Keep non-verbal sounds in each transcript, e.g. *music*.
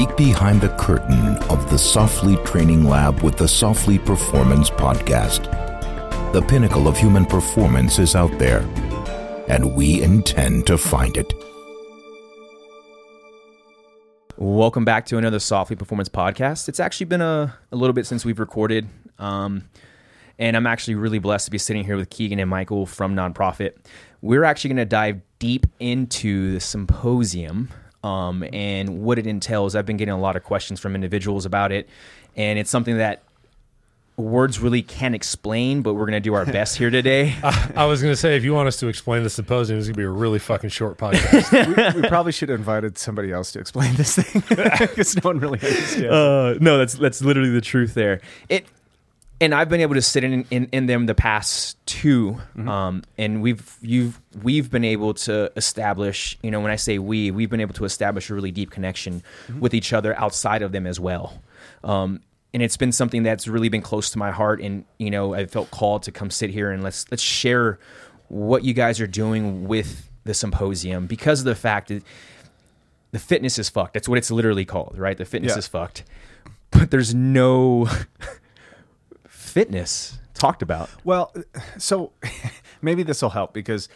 peek behind the curtain of the Softly Training Lab with the Softly Performance Podcast. The pinnacle of human performance is out there, and we intend to find it. Welcome back to another Softly Performance podcast. It's actually been a, a little bit since we've recorded. Um, and I'm actually really blessed to be sitting here with Keegan and Michael from Nonprofit. We're actually going to dive deep into the symposium um, and what it entails. I've been getting a lot of questions from individuals about it, and it's something that words really can't explain, but we're going to do our best here today. *laughs* I, I was going to say, if you want us to explain the symposium, it's going to be a really fucking short podcast. *laughs* we, we probably should have invited somebody else to explain this thing *laughs* because no one really understands. Uh, no, that's that's literally the truth there. It and I've been able to sit in in, in them the past 2 um, and we've you've we've been able to establish. You know, when I say we, we've been able to establish a really deep connection with each other outside of them as well. Um, and it's been something that's really been close to my heart, and you know, I felt called to come sit here and let's let's share what you guys are doing with the symposium because of the fact that the fitness is fucked. That's what it's literally called, right? The fitness Yeah. is fucked. But there's no *laughs* fitness talked about. Well, *laughs* so *laughs* maybe this will help because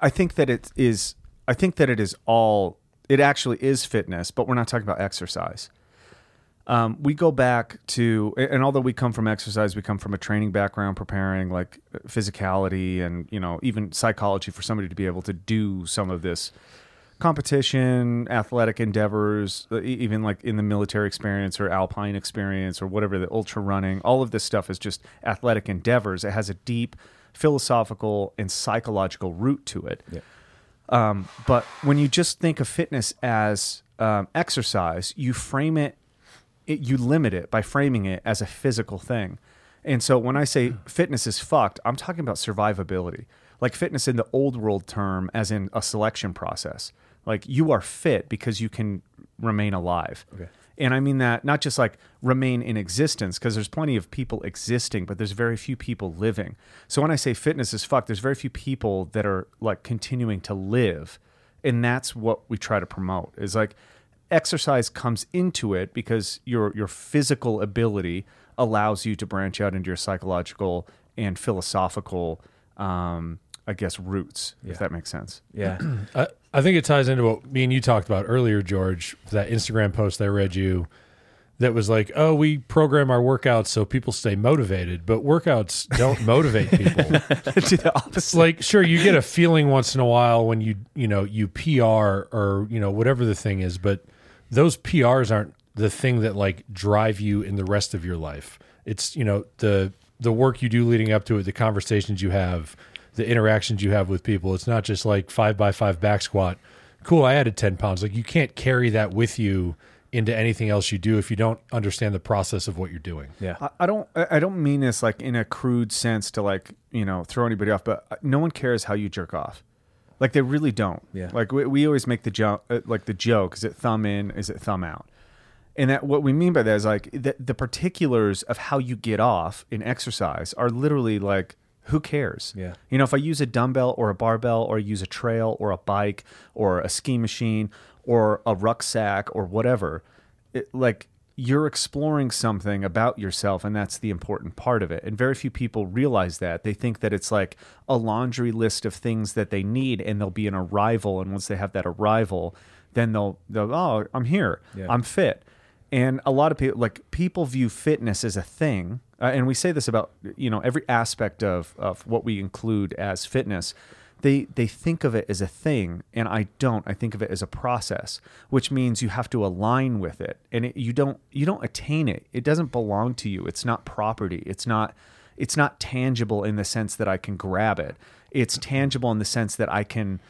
I think that it is. I think that it is all. It actually is fitness, but we're not talking about exercise. Um, we go back to, and although we come from exercise, we come from a training background, preparing like physicality and you know even psychology for somebody to be able to do some of this competition, athletic endeavors, e- even like in the military experience or alpine experience or whatever the ultra running, all of this stuff is just athletic endeavors. It has a deep philosophical and psychological root to it. Um, but when you just think of fitness as um, exercise, you frame it, it, you limit it by framing it as a physical thing. And so when I say fitness is fucked, I'm talking about survivability. Like fitness in the old world term, as in a selection process. Like you are fit because you can remain alive. Okay. And I mean that not just like remain in existence, because there's plenty of people existing, but there's very few people living. So when I say fitness is fuck, there's very few people that are like continuing to live. And that's what we try to promote is like exercise comes into it because your your physical ability allows you to branch out into your psychological and philosophical um, I guess roots, if that makes sense. Yeah. I, *clears throat* I think it ties into what me and you talked about earlier, George. That Instagram post I read you that was like, oh, we program our workouts so people stay motivated, but workouts don't *laughs* motivate people. *laughs* Do the opposite. like sure you get a feeling once in a while when you you know you PR or you know whatever the thing is but those PRs aren't the thing that like drive you in the rest of your life it's you know the the work you do leading up to it the conversations you have the interactions you have with people it's not just like 5 by 5 back squat cool I added 10 pounds like you can't carry that with you into anything else you do if you don't understand the process of what you're doing Yeah. I, I don't I I don't mean this like in a crude sense to like you know throw anybody off, but uh, no one cares how you jerk off. Like they really don't. Yeah. Like we, we always make the joke, uh, like the joke: is it thumb in? Is it thumb out? And that what we mean by that is like the, the particulars of how you get off in exercise are literally like who cares? Yeah. You know, if I use a dumbbell or a barbell or I use a trail or a bike or a ski machine or a rucksack or whatever, it, like you're exploring something about yourself and that's the important part of it. And very few people realize that. They think that it's like a laundry list of things that they need and there'll be an arrival and once they have that arrival, then they'll they'll oh, I'm here. Yeah. I'm fit. And a lot of people like people view fitness as a thing, uh, and we say this about you know every aspect of of what we include as fitness. They they think of it as a thing, and I don't. I think of it as a process, which means you have to align with it, and it, you don't you don't attain it. It doesn't belong to you. It's not property. It's not it's not tangible in the sense that I can grab it. It's tangible in the sense that I can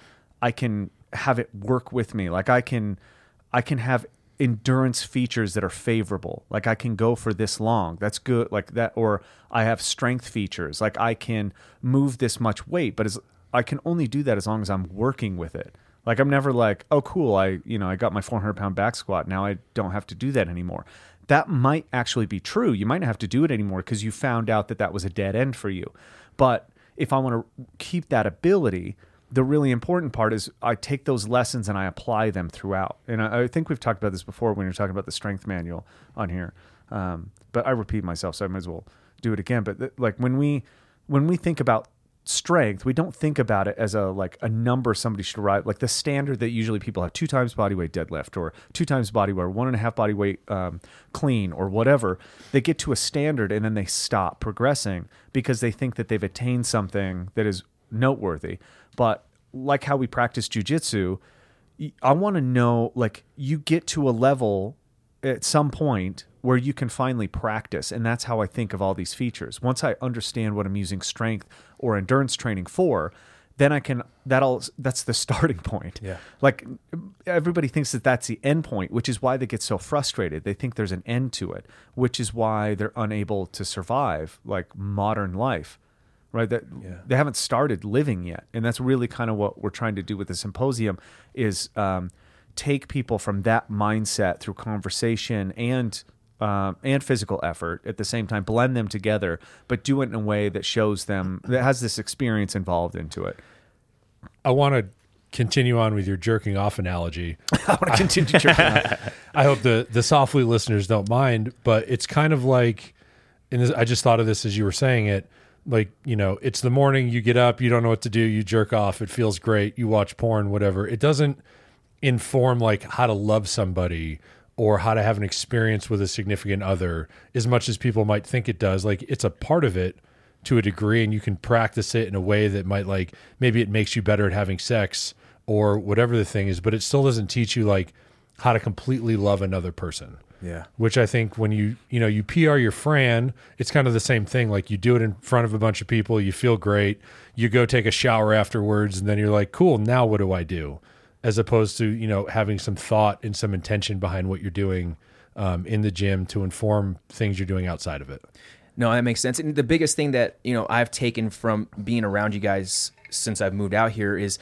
I can have it work with me. Like I can I can have endurance features that are favorable. Like I can go for this long. That's good. Like that or I have strength features. Like I can move this much weight, but as I can only do that as long as I'm working with it. Like I'm never like, oh cool, I you know, I got my 400 pound back squat. Now I don't have to do that anymore. That might actually be true. You might not have to do it anymore because you found out that that was a dead end for you. But if I want to keep that ability, the really important part is I take those lessons and I apply them throughout. And I, I think we've talked about this before when you're talking about the strength manual on here. Um, but I repeat myself, so I might as well do it again. But th- like when we when we think about strength, we don't think about it as a like a number somebody should arrive like the standard that usually people have two times body weight deadlift or two times body weight, one and a half body weight um, clean or whatever. They get to a standard and then they stop progressing because they think that they've attained something that is noteworthy. But like how we practice jujitsu, I want to know like you get to a level at some point where you can finally practice and that's how i think of all these features. Once i understand what i'm using strength or endurance training for then i can that'll that's the *laughs* starting point. Yeah. like everybody thinks that that's the end point which is why they get so frustrated. They think there's an end to it which is why they're unable to survive like modern life right that Yeah. they haven't started living yet and that's really kind of what we're trying to do with the symposium is um, take people from that mindset through conversation and um, and physical effort at the same time blend them together but do it in a way that shows them that has this experience involved into it I want to continue on with your jerking off analogy. *laughs* i want to continue jerking off. *laughs* I hope the the softly listeners don't mind, but it's kind of like, and this, I just thought of this as you were saying it. Like you know, it's the morning. You get up, you don't know what to do. You jerk off. It feels great. You watch porn, whatever. It doesn't inform like how to love somebody or how to have an experience with a significant other as much as people might think it does. Like it's a part of it to a degree, and you can practice it in a way that might like maybe it makes you better at having sex or whatever the thing is, but it still doesn't teach you like how to completely love another person. Yeah. Which I think when you you know you PR your Fran, it's kind of the same thing. Like you do it in front of a bunch of people, you feel great. You go take a shower afterwards, and then you're like, cool. Now what do I do? As opposed to you know having some thought and some intention behind what you're doing um, in the gym to inform things you're doing outside of it. No, that makes sense. And the biggest thing that you know I've taken from being around you guys since I've moved out here is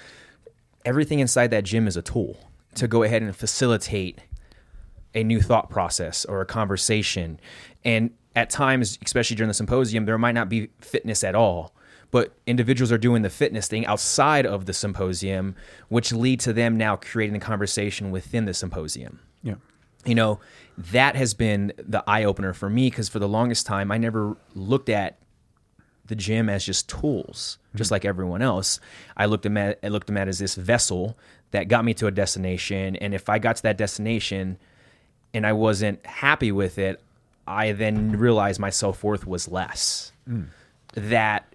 everything inside that gym is a tool to go ahead and facilitate a new thought process or a conversation. And at times, especially during the symposium, there might not be fitness at all. But individuals are doing the fitness thing outside of the symposium, which lead to them now creating a conversation within the symposium yeah you know that has been the eye opener for me because for the longest time I never looked at the gym as just tools, just mm-hmm. like everyone else. I looked at I looked at them at as this vessel that got me to a destination, and if I got to that destination and I wasn't happy with it, I then realized my self worth was less. Mm. That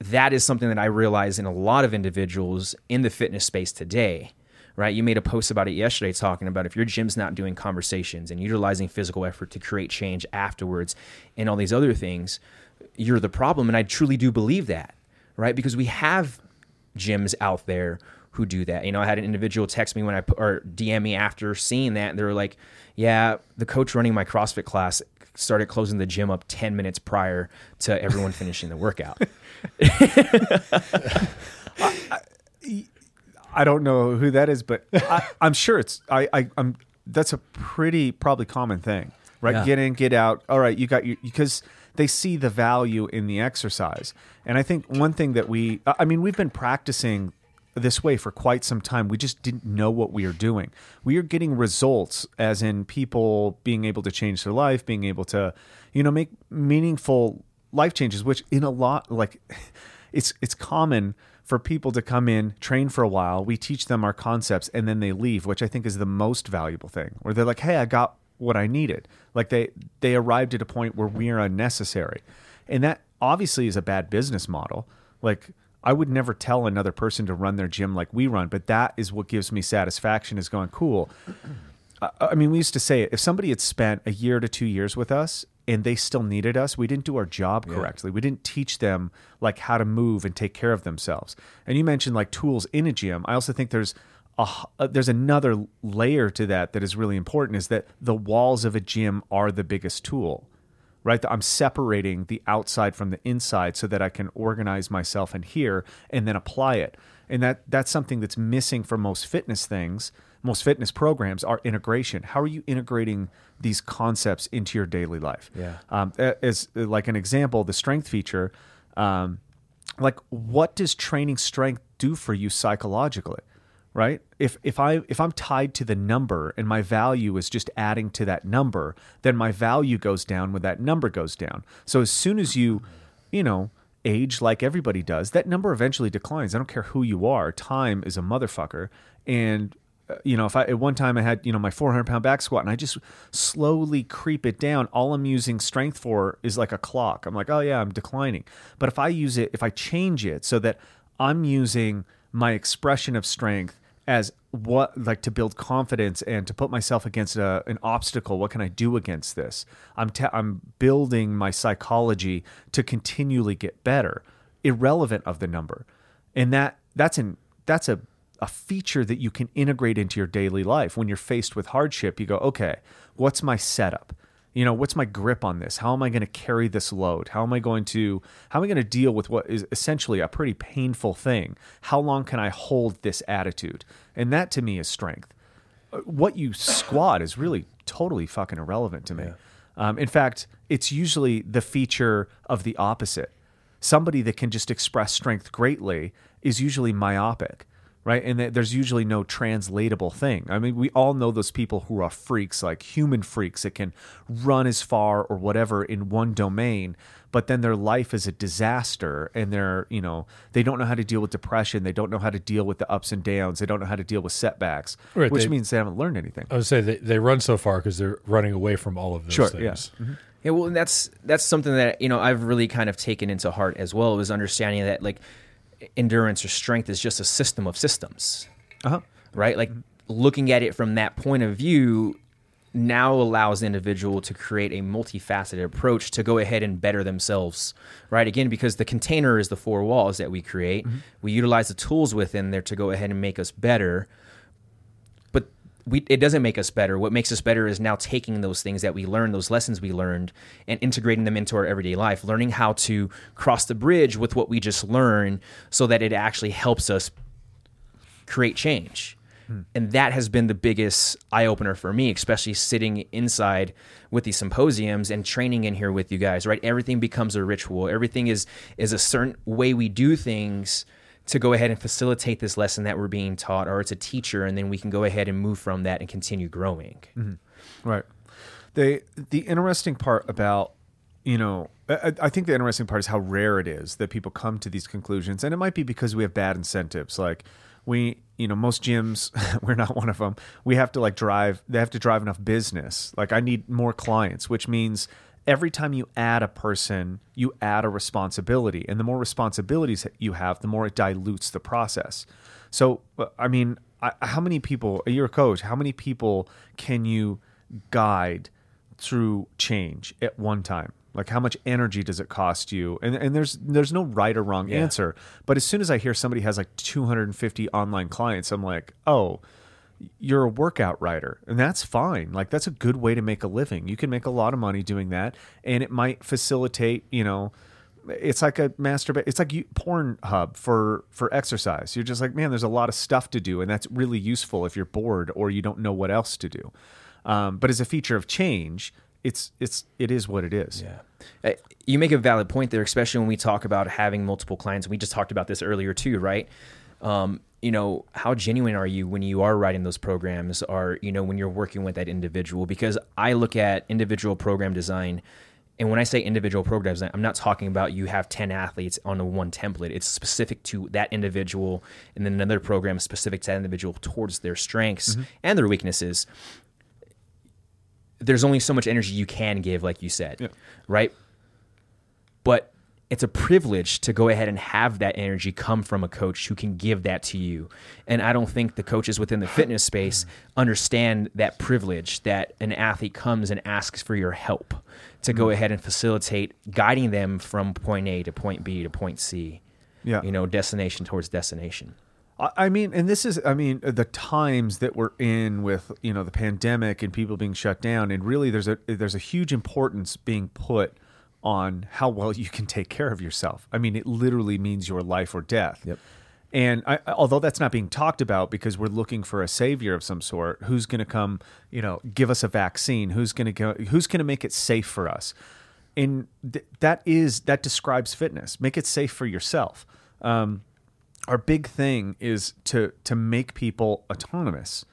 that is something that I realize in a lot of individuals in the fitness space today. Right, you made a post about it yesterday, talking about if your gym's not doing conversations and utilizing physical effort to create change afterwards, and all these other things, you're the problem. And I truly do believe that, right? Because we have gyms out there who do that. You know, I had an individual text me when I put, or DM me after seeing that, and they were like, "Yeah, the coach running my CrossFit class started closing the gym up ten minutes prior to everyone finishing the workout." *laughs* *laughs* I don't know who that is, but I, *laughs* I'm sure it's I, I I'm that's a pretty probably common thing, right? Yeah. Get in, get out. All right, you got your because they see the value in the exercise, and I think one thing that we I mean we've been practicing this way for quite some time. We just didn't know what we are doing. We are getting results, as in people being able to change their life, being able to, you know, make meaningful life changes. Which in a lot like *laughs* it's it's common for people to come in, train for a while, we teach them our concepts, and then they leave, which I think is the most valuable thing. Where they're like, "Hey, I got what I needed." Like they they arrived at a point where we are unnecessary, and that obviously is a bad business model. Like I would never tell another person to run their gym like we run, but that is what gives me satisfaction. Is going cool. I- I mean, we used to say it. If somebody had spent a year to two years with us and they still needed us, we didn't do our job correctly. We didn't teach them like how to move and take care of themselves. And you mentioned like tools in a gym. I also think there's a, uh, there's another layer to that that is really important is that the walls of a gym are the biggest tool. Right, I'm separating the outside from the inside so that I can organize myself in here and then apply it. And that that's something that's missing for most fitness things most fitness programs are integration. How are you integrating these concepts into your daily life? Yeah. Um, as like an example, the strength feature. Um, like what does training strength do for you psychologically right? If if i if i'm tied to the number and my value is just adding to that number then my value goes down when that number goes down. So as soon as you you know age like everybody does that number eventually declines. I don't care who you are time is a motherfucker. And uh, you know if i at one time i had you know my 400 pound back squat and i just slowly creep it down all i'm using strength for is like a clock. I'm like oh yeah i'm declining. But if i use it if i change it so that i'm using my expression of strength as what like to build confidence and to put myself against a, an obstacle what can i do against this? I'm i'm building my psychology to continually get better irrelevant of the number. And that that's an that's a a feature that you can integrate into your daily life. When you're faced with hardship you go okay what's my setup you know what's my grip on this? How am i going to carry this load? How am i going to how am i going to deal with what is essentially a pretty painful thing? How long can i hold this attitude? And that to me is strength. Uh, what you squat is really totally fucking irrelevant to me. Um, in fact it's usually the feature of the opposite. Somebody that can just express strength greatly is usually myopic right and th- there's usually no translatable thing i mean we all know those people who are freaks like human freaks that can run as far or whatever in one domain but then their life is a disaster and they're you know they don't know how to deal with depression they don't know how to deal with the ups and downs they don't know how to deal with setbacks Right, which they- means they haven't learned anything I would say they, they run so far because they're running away from all of those Sure, things. yeah. Yeah, well, and that's that's something that you know I've really kind of taken into heart as well. Was understanding that like endurance or strength is just a system of systems, uh-huh right? Like looking at it from that point of view now allows the individual to create a multifaceted approach to go ahead and better themselves, right? Again, because the container is the four walls that we create, we utilize the tools within there to go ahead and make us better we, it doesn't make us better. What makes us better is now taking those things that we learned, those lessons we learned, and integrating them into our everyday life, learning how to cross the bridge with what we just learned so that it actually helps us create change. Hmm. And that has been the biggest eye opener for me, especially sitting inside with these symposiums and training in here with you guys, right? Everything becomes a ritual. Everything is is a certain way we do things to go ahead and facilitate this lesson that we're being taught, or it's a teacher, and then we can go ahead and move from that and continue growing. Mm-hmm. Right. The the interesting part about you know I, I think the interesting part is how rare it is that people come to these conclusions, and it might be because we have bad incentives. Like we, you know, most gyms, *laughs* we're not one of them. We have to like drive. They have to drive enough business. Like I need more clients, which means every time you add a person, you add a responsibility, and the more responsibilities that you have, the more it dilutes the process. So, I mean, I, how many people? You're a coach. How many people can you guide through change at one time? Like how much energy does it cost you? And and there's there's no right or wrong answer. But as soon as I hear somebody has like 250 online clients, I'm like, oh, you're a workout writer and that's fine like that's a good way to make a living you can make a lot of money doing that and it might facilitate you know it's like a masturbate it's like you, porn hub for for exercise you're just like man there's a lot of stuff to do and that's really useful if you're bored or you don't know what else to do um, but as a feature of change it's it's it is what it is Yeah. Uh, You make a valid point there, especially when we talk about having multiple clients. We just talked about this earlier too, right? Um, you know, how genuine are you when you are writing those programs or, you know, when you're working with that individual? Because I look at individual program design and when I say individual program design, I'm not talking about you have 10 athletes on a one template. It's specific to that individual and then another program specific to that individual towards their strengths and their weaknesses there's only so much energy you can give, like you said, right? But it's a privilege to go ahead and have that energy come from a coach who can give that to you. And I don't think the coaches within the fitness space understand that privilege that an athlete comes and asks for your help to go mm. ahead and facilitate guiding them from point A to point B to point C. Yeah. You know, destination towards destination. I I mean, and this is, I mean, the times that we're in with you know the pandemic and people being shut down, and really there's a there's a huge importance being put on how well you can take care of yourself. I mean, it literally means your life or death. Yep. And I, although that's not being talked about because we're looking for a savior of some sort, who's going to come, you know, give us a vaccine? Who's going to go? Who's going to make it safe for us? and th- that is that describes fitness. Make it safe for yourself. Um, our big thing is to to make people autonomous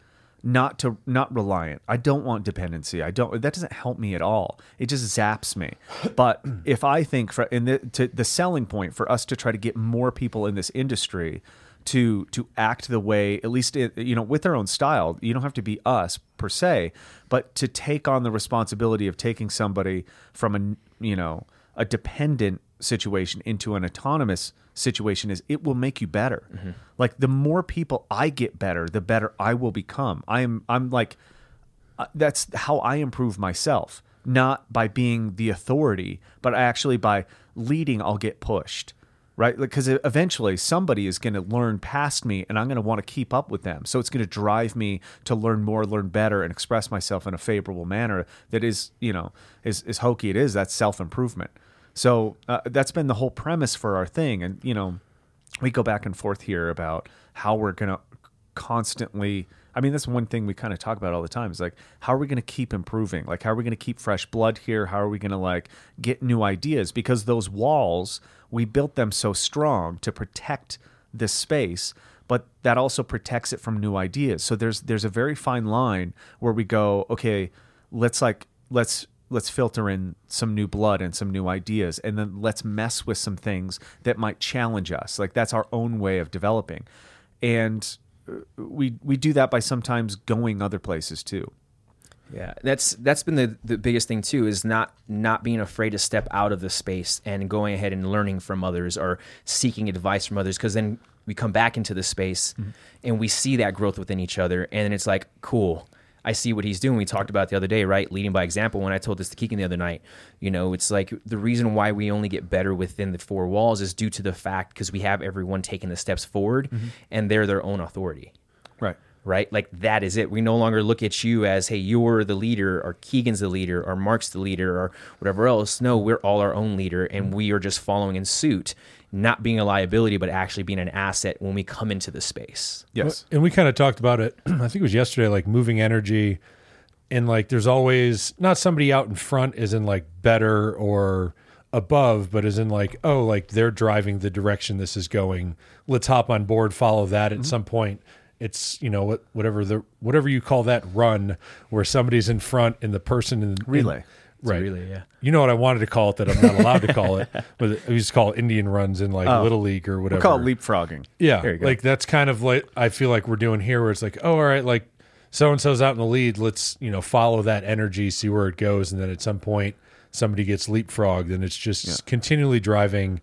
not to not reliant. I don't want dependency. I don't that doesn't help me at all. It just zaps me. But *clears throat* if i think for in the to, the selling point for us to try to get more people in this industry to to act the way at least it, you know with their own style you don't have to be us per se but to take on the responsibility of taking somebody from a you know a dependent situation into an autonomous situation is it will make you better. Like the more people I get better, the better I will become. I am I'm like uh, that's how I improve myself, not by being the authority, but actually by leading I'll get pushed. Right? Because eventually somebody is going to learn past me and I'm going to want to keep up with them. So it's going to drive me to learn more, learn better, and express myself in a favorable manner that is, you know, is, is hokey it is. That's self improvement. So uh, that's been the whole premise for our thing. And, you know, we go back and forth here about how we're going to constantly. I mean, that's one thing we kind of talk about all the time is like, how are we going to keep improving? Like, how are we going to keep fresh blood here? How are we going to like get new ideas? Because those walls, we built them so strong to protect this space, but that also protects it from new ideas. So there's there's a very fine line where we go, okay, let's like let's let's filter in some new blood and some new ideas and then let's mess with some things that might challenge us. Like that's our own way of developing. And uh, we we do that by sometimes going other places too. Yeah, that's that's been the, the biggest thing too is not not being afraid to step out of the space and going ahead and learning from others or seeking advice from others because then we come back into the space and we see that growth within each other and it's like cool. I see what he's doing. We talked about the other day, right? Leading by example. When I told this to Keegan the other night, you know, it's like the reason why we only get better within the four walls is due to the fact because we have everyone taking the steps forward mm-hmm. and they're their own authority right right? Like that is it. We no longer look at you as, hey, you're the leader, or Keegan's the leader, or Mark's the leader, or whatever else. No, we're all our own leader, and mm-hmm. we are just following in suit, not being a liability, but actually being an asset when we come into the space. yes And we kind of talked about it. *clears throat* I think it was yesterday, like moving energy, and like there's always not somebody out in front is in like better or above, but is in like oh, like they're driving the direction this is going. Let's hop on board, follow that. At mm-hmm. some point, it's you know what whatever the whatever you call that run where somebody's in front and the person in Relay. Right? relay, yeah. You know what I wanted to call it that I'm not allowed to call it, *laughs* but we just call it Indian runs in like oh. little league or whatever. we call it leapfrogging Yeah, There you go. like that's kind of like I feel like we're doing here, where it's like, oh, all right, like so and so's out in the lead. Let's you know follow that energy, see where it goes, and then at some point somebody gets leapfrogged, and it's just continually driving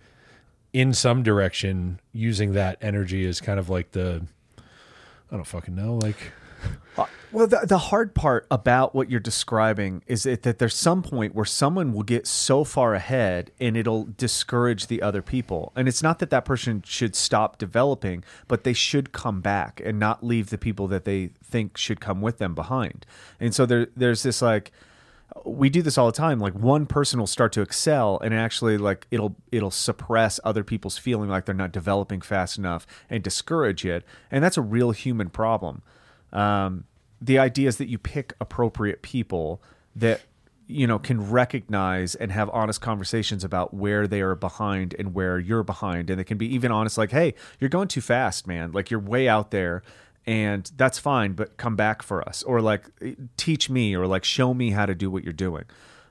in some direction, using that energy as kind of like the I don't fucking know, like Uh, well, the, the hard part about what you're describing is that, that there's some point where someone will get so far ahead and it'll discourage the other people. And it's not that that person should stop developing, but they should come back and not leave the people that they think should come with them behind. And so there, there's this like, we do this all the time like one person will start to excel and actually like it'll it'll suppress other people's feeling like they're not developing fast enough and discourage it and that's a real human problem um, the idea is that you pick appropriate people that you know can recognize and have honest conversations about where they are behind and where you're behind. And they can be even honest like hey you're going too fast man. Like you're way out there and that's fine but come back for us. Or like teach me or like show me how to do what you're doing.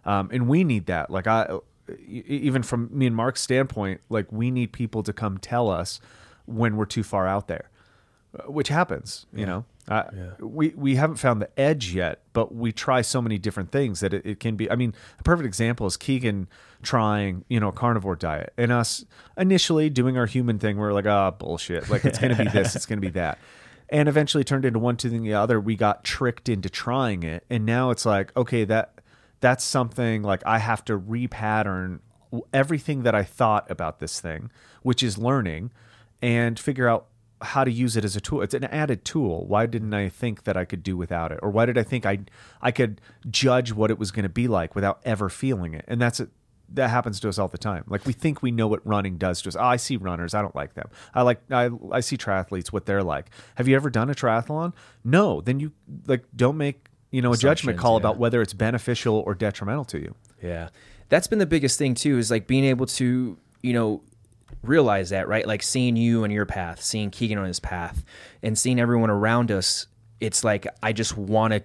Um, and we need that. Like i e- even from me and mark's standpoint like we need people to come tell us when we're too far out there uh, which happens you know uh, we we haven't found the edge yet but we try so many different things that it, it can be i mean a perfect example is keegan trying you know a carnivore diet and us initially doing our human thing. We're like ah bullshit. Like it's gonna be this it's gonna be *laughs* that. And eventually turned into one thing the other. We got tricked into trying it. And now it's like okay that that's something like i have to repattern everything that i thought about this thing which is learning and figure out how to use it as a tool it's an added tool why didn't i think that i could do without it or why did i think i i could judge what it was going to be like without ever feeling it and that's it that happens to us all the time. Like we think we know what running does to us. Oh, I see runners, I don't like them. I like I I see triathletes, what they're like. Have you ever done a triathlon? No. Then you like don't make you know a judgment call yeah. about whether it's beneficial or detrimental to you. Yeah. that's been the biggest thing too is like being able to you know realize that right like seeing you on your path seeing keegan on his path and seeing everyone around us it's like i just want to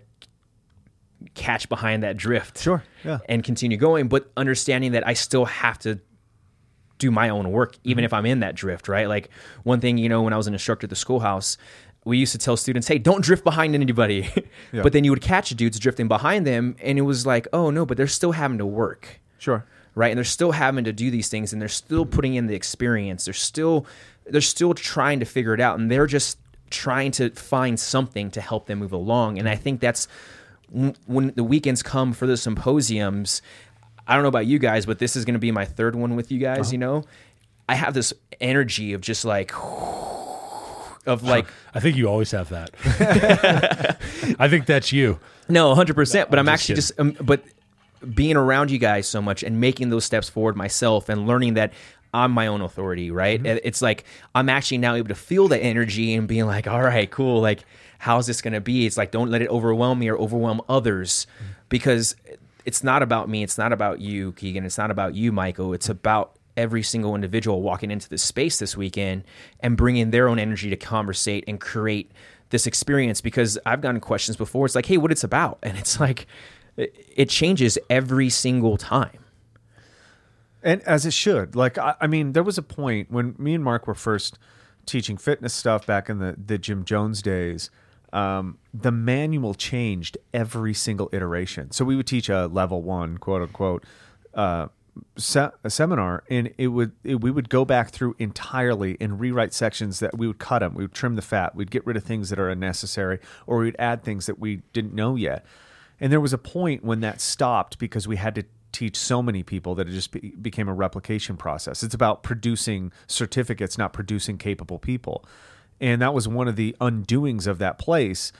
catch behind that drift Sure, yeah. and continue going but understanding that i still have to do my own work even mm-hmm. if i'm in that drift right like one thing you know when i was an instructor at the schoolhouse we used to tell students hey don't drift behind anybody *laughs* Yeah. but then you would catch dudes drifting behind them and it was like oh no but they're still having to work Sure. Right and they're still having to do these things and they're still putting in the experience they're still they're still trying to figure it out and they're just trying to find something to help them move along and i think that's when the weekends come for the symposiums i don't know about you guys but this is going to be my third one with you guys you know i have this energy of just like of like I think you always have that. *laughs* *laughs* I think that's you. No, 100%. But I'm, I'm just actually just, um, but being around you guys so much and making those steps forward myself and learning that I'm my own authority, right? Mm-hmm. It's like I'm actually now able to feel the energy and being like, all right, cool. Like, how's this going to be? It's like, don't let it overwhelm me or overwhelm others Mm-hmm. because it's not about me. It's not about you, Keegan. It's not about you, Michael. It's about every single individual walking into this space this weekend and bringing their own energy to conversate and create this experience because I've gotten questions before. It's like, hey, what it's about? And it's like, it changes every single time. and as it should. Like I, I mean there was a point when me and mark were first teaching fitness stuff back in the, the Gym Jones days um, the manual changed every single iteration. So we would teach a level one quote unquote uh, se- seminar and it would it, we would go back through entirely and rewrite sections that we would cut them we would trim the fat. We'd get rid of things that are unnecessary or we'd add things that we didn't know yet and there was a point when that stopped because we had to teach so many people that it just be, became a replication process. It's about producing certificates, not producing capable people. And that was one of the undoings of that place,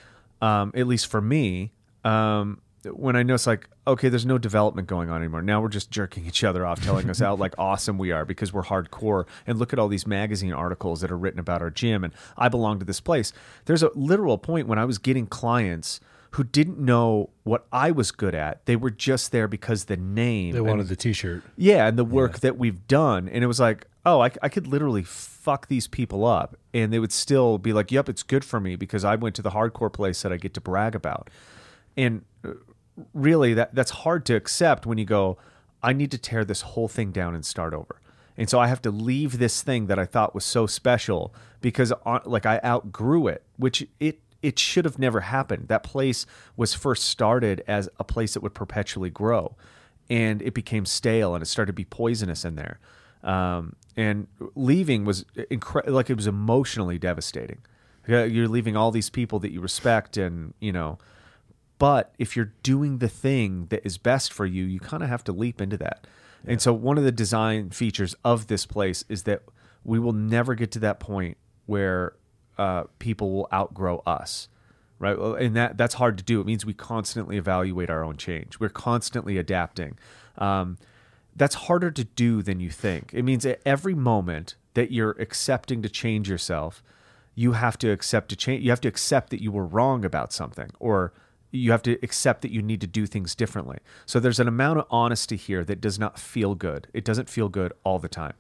um, at least for me. Um, when I noticed, like, okay, there's no development going on anymore. Now we're just jerking each other off, telling us how like *laughs* awesome we are because we're hardcore. And look at all these magazine articles that are written about our gym, and I belong to this place. There's a literal point when I was getting clients who didn't know what I was good at. They were just there because the name. They and- wanted the T-shirt. yeah, and the work that we've done. And it was like, oh, I, I could literally fuck these people up. And they would still be like, yep, it's good for me because I went to the hardcore place that I get to brag about. And uh, really, that that's hard to accept when you go, I need to tear this whole thing down and start over. And so I have to leave this thing that I thought was so special because uh, like I outgrew it, which it it should have never happened. That place was first started as a place that would perpetually grow, and it became stale and it started to be poisonous in there. Um, and leaving was incre- like it was emotionally devastating. You're leaving all these people that you respect, and you know. But if you're doing the thing that is best for you, you kind of have to leap into that. And so, one of the design features of this place is that we will never get to that point where uh, people will outgrow us, right? And that that's hard to do. It means we constantly evaluate our own change. We're constantly adapting. Um, that's harder to do than you think. It means at every moment that you're accepting to change yourself, you have to accept to change. You have to accept that you were wrong about something, or you have to accept that you need to do things differently. So there's an amount of honesty here that does not feel good. It doesn't feel good all the time.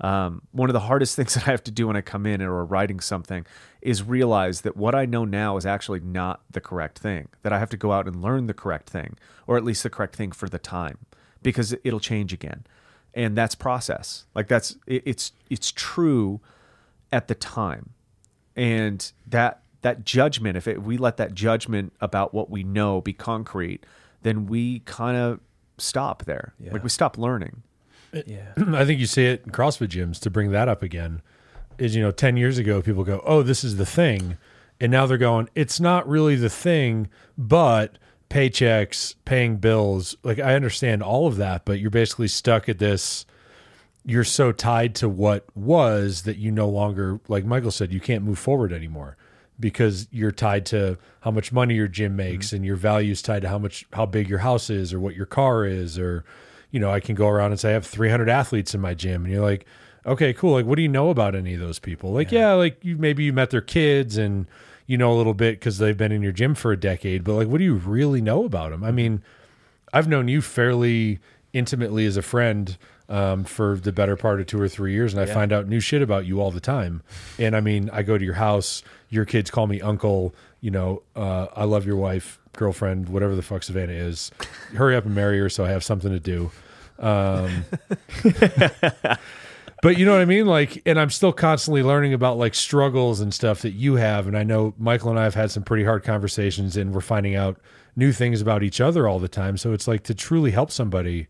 Um, one of the hardest *laughs* things that I have to do when I come in or writing something is realize that what I know now is actually not the correct thing. That I have to go out and learn the correct thing, or at least the correct thing for the time, because it'll change again, and that's process. Like that's it, it's it's true at the time, and that that judgment. If it, we let that judgment about what we know be concrete, then we kind of stop there. Like we stop learning. Yeah. *clears throat* I think you see it in CrossFit gyms to bring that up again. Is you know, ten years ago people go, "Oh, this is the thing," and now they're going, "It's not really the thing," but paychecks, paying bills. Like I understand all of that, but you're basically stuck at this. You're so tied to what was that you no longer, like Michael said, you can't move forward anymore because you're tied to how much money your gym mm-hmm. makes and your values tied to how much how big your house is or what your car is or you know I can go around and say I have 300 athletes in my gym. And you're like okay cool. Like what do you know about any of those people? Like yeah, like you maybe you met their kids and you know a little bit cuz they've been in your gym for a decade but like what do you really know about them I mean I've known you fairly intimately as a friend um, for the better part of two or three years, and I find out new shit about you all the time. And I mean, I go to your house, your kids call me uncle. You know, uh, I love your wife, girlfriend, whatever the fuck Savannah is. Hurry up and marry her so I have something to do. Um, *laughs* but you know what I mean? Like, and I'm still constantly learning about like struggles and stuff that you have. And I know Michael and I have had some pretty hard conversations and we're finding out new things about each other all the time. So it's like to truly help somebody,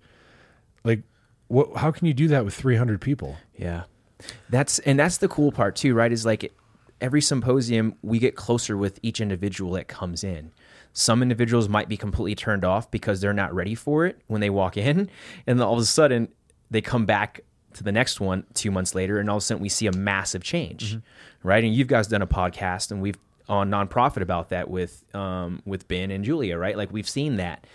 like, what, how can you do that with 300 people? Yeah. That's and that's the cool part too, right? Is like every symposium we get closer with each individual that comes in. Some individuals might be completely turned off because they're not ready for it when they walk in, *laughs* and all of a sudden they come back to the next one two months later, and all of a sudden we see a massive change, right? And you guys done a podcast, and we've on nonprofit about that with um, with Ben and Julia, right? Like we've seen that.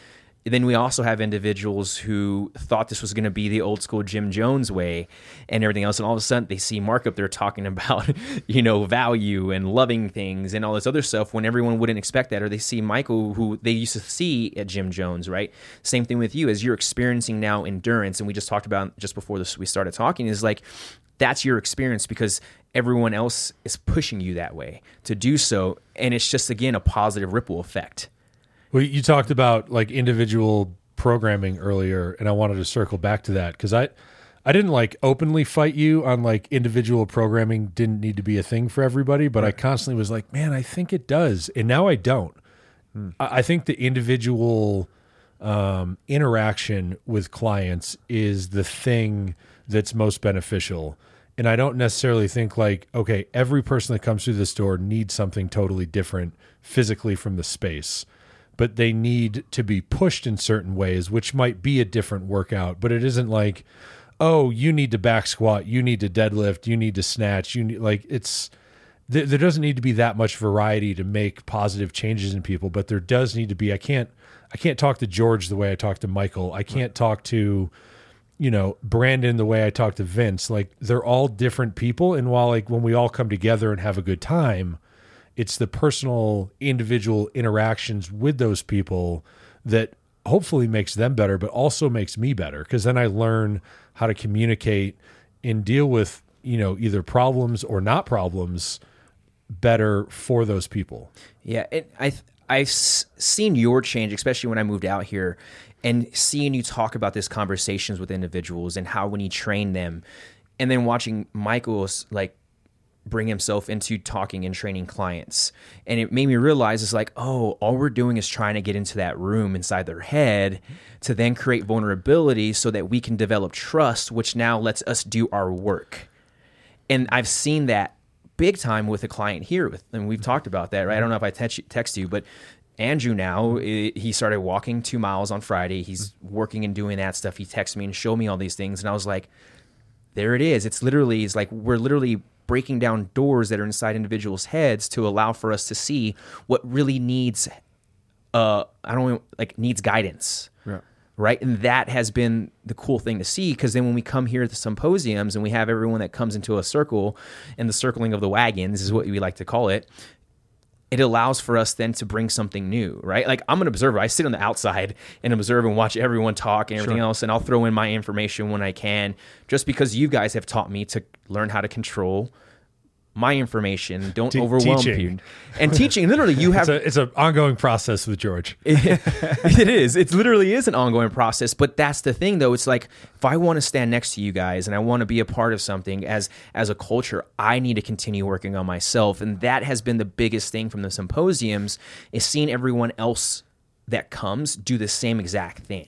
Then we also have individuals who thought this was going to be the old school Gym Jones way and everything else, and all of a sudden they see Mark up there talking *laughs* about, you know, value and loving things and all this other stuff when everyone wouldn't expect that, or they see Michael who they used to see at Gym Jones, right? Same thing with you as you're experiencing now endurance, and we just talked about just before this we started talking is like that's your experience because everyone else is pushing you that way to do so, and it's just again a positive ripple effect. Well, you talked about like individual programming earlier, and I wanted to circle back to that because I, I didn't like openly fight you on like individual programming didn't need to be a thing for everybody, but I constantly was like, man, I think it does, and now I don't. I, I think the individual um, interaction with clients is the thing that's most beneficial. And I don't necessarily think like, okay, every person that comes through this door needs something totally different physically from the space but they need to be pushed in certain ways, which might be a different workout. But it isn't like, oh, you need to back squat, you need to deadlift, you need to snatch, you need like it's there, there doesn't need to be that much variety to make positive changes in people, but there does need to be. I can't I can't talk to George the way I talk to Michael. I can't talk to you know Brandon the way I talk to Vince. Like they're all different people, and while like when we all come together and have a good time it's the personal individual interactions with those people that hopefully makes them better but also makes me better. Because then i learn how to communicate and deal with you know either problems or not problems better for those people. Yeah, it, I I've seen your change, especially when I moved out here, and seeing you talk about this conversations with individuals and how when you train them, and then watching Michael's like bring himself into talking and training clients, and it made me realize it's like, oh, all we're doing is trying to get into that room inside their head to then create vulnerability so that we can develop trust, which now lets us do our work. And I've seen that big time with a client here with and we've talked about that right? I don't know if i text you, text you but andrew now he started walking two miles on friday. He's working and doing that stuff. He texted me and showed me all these things. And i was like there it is. It's literally it's like we're literally breaking down doors that are inside individuals heads to allow for us to see what really needs uh i don't like needs guidance right? And that has been the cool thing to see because then when we come here at the symposiums and we have everyone that comes into a circle and the circling of the wagons is what we like to call it. It allows for us then to bring something new, right? Like I'm an observer. I sit on the outside and observe and watch everyone talk and everything else, and I'll throw in my information when I can, just because you guys have taught me to learn how to control my information. Don't Te- overwhelm teaching. people. And teaching, literally, you *laughs* have it's a it's an ongoing process with george *laughs* it is. It literally is an ongoing process. But that's the thing, though. It's like if I want to stand next to you guys and I want to be a part of something as as a culture, I need to continue working on myself, and that has been the biggest thing from the symposiums is seeing everyone else that comes do the same exact thing.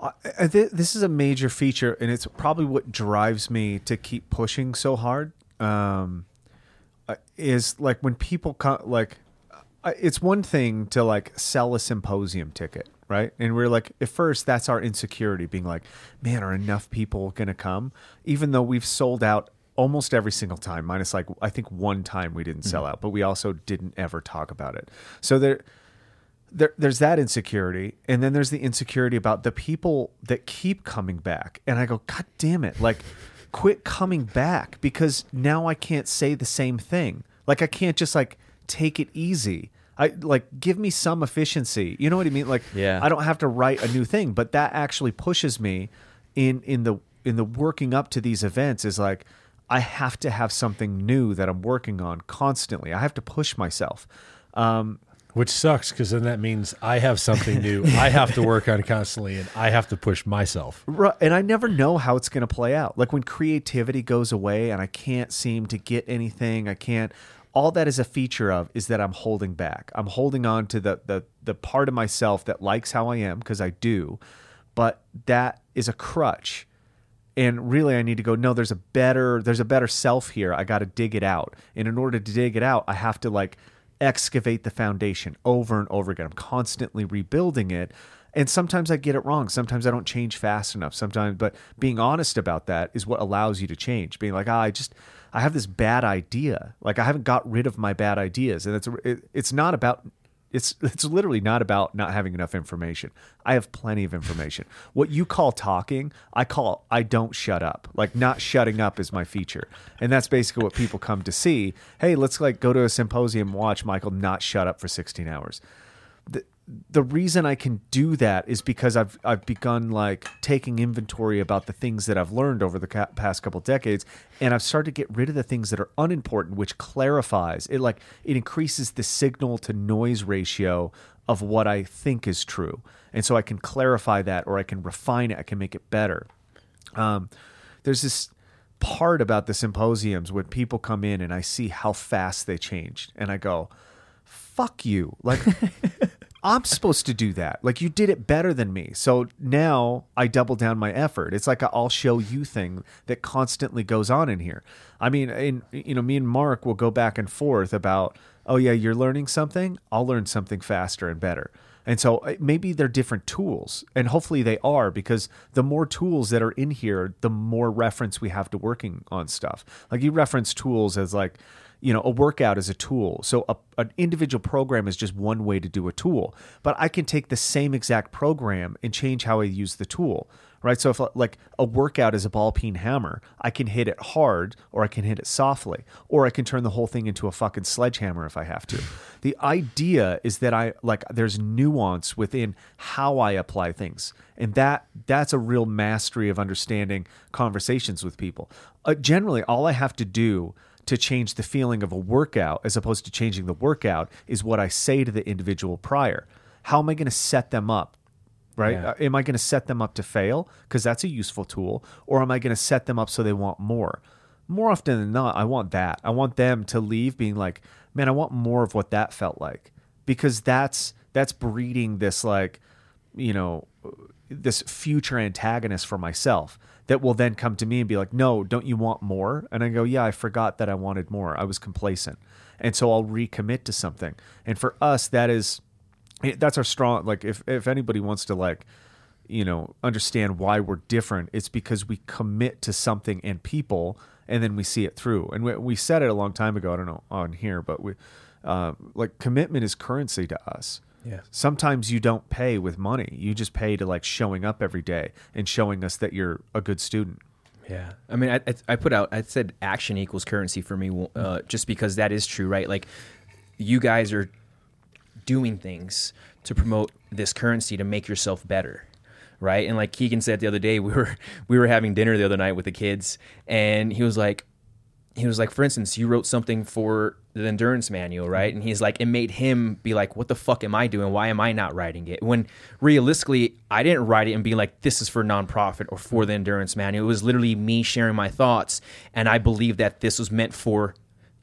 I thi- this is a major feature, and it's probably what drives me to keep pushing so hard. Um, uh, is like when people come, like, uh, it's one thing to like sell a symposium ticket, right? And we're like, at first, that's our insecurity, being like, man, are enough people to come? Even though we've sold out almost every single time, minus like I think one time we didn't sell out, but we also didn't ever talk about it. So there there, there's that insecurity, and then there's the insecurity about the people that keep coming back. And I go, God damn it! Like, quit coming back because now I can't say the same thing. Like, I can't just like take it easy. I like give me some efficiency. You know what I mean? Like Yeah. I don't have to write a new thing, but that actually pushes me in in the in the working up to these events is like I have to have something new that I'm working on constantly. I have to push myself. Um, Which sucks because then that means I have something new I have to work on constantly and I have to push myself. Right, and I never know how it's going to play out. Like when creativity goes away and I can't seem to get anything, I can't. All that is a feature of is that I'm holding back. I'm holding on to the the the part of myself that likes how I am because I do, but that is a crutch. And really, I need to go. No, there's a better there's a better self here. I got to dig it out. And in order to dig it out, I have to like excavate the foundation over and over again. I'm constantly rebuilding it. And sometimes I get it wrong. Sometimes I don't change fast enough. Sometimes, but being honest about that is what allows you to change. Being like, ah, I just, I have this bad idea. Like I haven't got rid of my bad ideas, and it's it, it's not about. It's it's literally not about not having enough information. I have plenty of information. What you call talking, I call I don't shut up. Like not shutting up is my feature. And that's basically what people come to see. Hey, let's like go to a symposium, watch Michael not shut up for 16 hours the reason I can do that is because I've I've begun like taking inventory about the things that I've learned over the ca- past couple decades, and I've started to get rid of the things that are unimportant, which clarifies it. Like it increases the signal to noise ratio of what I think is true, and so I can clarify that, or I can refine it, I can make it better. Um, there's this part about the symposiums when people come in and I see how fast they changed, and I go, "Fuck you!" Like *laughs* I'm supposed to do that. Like you did it better than me. So now I double down my effort. It's like a I'll show you thing that constantly goes on in here. I mean, in you know, me and Mark will go back and forth about, oh yeah, you're learning something. I'll learn something faster and better. And so uh, maybe they're different tools, and hopefully they are, because the more tools that are in here, the more reference we have to working on stuff. Like you reference tools as like, you know, a workout is a tool. So a, an individual program is just one way to do a tool. But I can take the same exact program and change how I use the tool, right? So if like a workout is a ball peen hammer, I can hit it hard or I can hit it softly, or I can turn the whole thing into a fucking sledgehammer if I have to. The idea is that I like there's nuance within how I apply things. And that that's a real mastery of understanding conversations with people. Uh, generally, all I have to do to change the feeling of a workout as opposed to changing the workout is what I say to the individual prior. How am I going to set them up? Right? Yeah. Am I going to set them up to fail? Because that's a useful tool. Or am I going to set them up so they want more? More often than not, I want that. I want them to leave being like, man, I want more of what that felt like. Because that's that's breeding this like, you know, this future antagonist for myself that will then come to me and be like, "No, don't you want more?" And I go, "Yeah, I forgot that I wanted more. I was complacent." And so I'll recommit to something. And for us that is that's our strong like if if anybody wants to like you know understand why we're different it's because we commit to something and people and then we see it through and we, we said it a long time ago i don't know on here but we uh, like commitment is currency to us Yeah. sometimes you don't pay with money you just pay to like showing up every day and showing us that you're a good student Yeah. I mean, I, I, put out, I said action equals currency for me, uh, just because that is true, right? Like, you guys are doing things to promote this currency to make yourself better, right? And like Keegan said the other day, we were *laughs* we were having dinner the other night with the kids, and he was like, he was like, for instance, you wrote something for the endurance manual, right? And he's like, it made him be like, what the fuck am I doing? Why am I not writing it? When realistically, I didn't write it and be like, this is for nonprofit or for the endurance manual. It was literally me sharing my thoughts. And I believe that this was meant for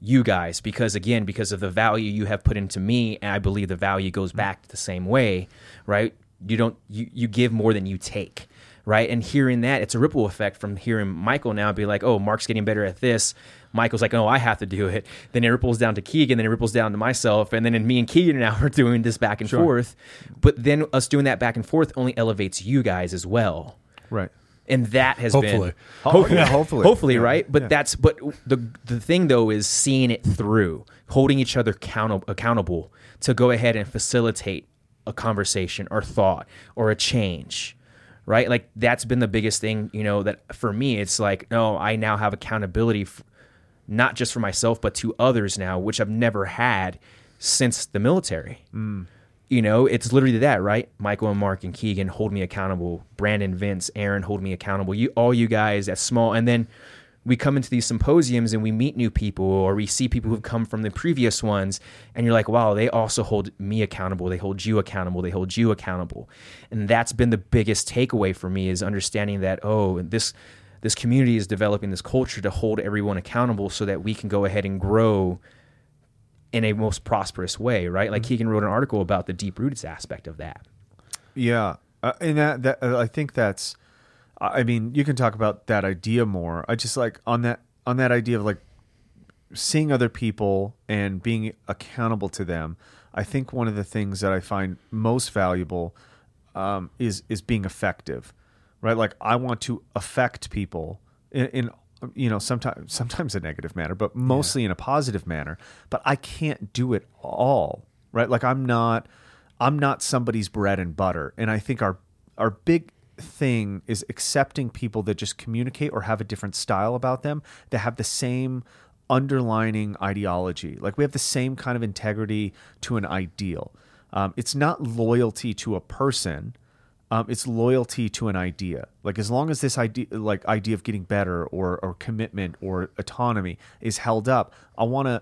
you guys because, again, because of the value you have put into me. And I believe the value goes back the same way, right? You don't, you, you give more than you take right? And hearing that, it's a ripple effect from hearing Michael now be like, "Oh, Mark's getting better at this." Michael's like, "Oh, I have to do it." Then it ripples down to Keegan, then it ripples down to myself, and then in me and Keegan now *laughs* are doing this back and forth. But then us doing that back and forth only elevates you guys as well. right And that has Hopefully. been Ho- yeah, hopefully. hopefully, Yeah, right? But yeah. that's but the the thing though is seeing it through, holding each other accountable accountable to go ahead and facilitate a conversation or thought or a change. Right? Like that's been the biggest thing, you know, that for me it's like, no, I now have accountability f- not just for myself but to others now, which I've never had since the military. Mm. You know, it's literally that, right? Michael and Mark and Keegan hold me accountable. Brandon, Vince, Aaron hold me accountable. You, all you guys, as small, and then we come into these symposiums and we meet new people, or we see people who've come from the previous ones, and you're like, wow, they also hold me accountable. They hold you accountable. They hold you accountable, and that's been the biggest takeaway for me is understanding that oh, this this community is developing this culture to hold everyone accountable, so that we can go ahead and grow in a most prosperous way, right? Like Keegan wrote an article about the deep roots aspect of that. Yeah, uh, and that that uh, I think that's. I mean, you can talk about that idea more. I just like on that on that idea of like seeing other people and being accountable to them. I think one of the things that I find most valuable um, is is being effective, right? Like I want to affect people in, in you know sometimes sometimes a negative manner, but mostly in a positive manner. But I can't do it all, right? Like I'm not I'm not somebody's bread and butter, and I think our our big thing is accepting people that just communicate or have a different style about them that have the same underlining ideology. Like we have the same kind of integrity to an ideal. Um, it's not loyalty to a person. Um, it's loyalty to an idea. Like as long as this idea, like idea of getting better or or commitment or autonomy is held up, I want to,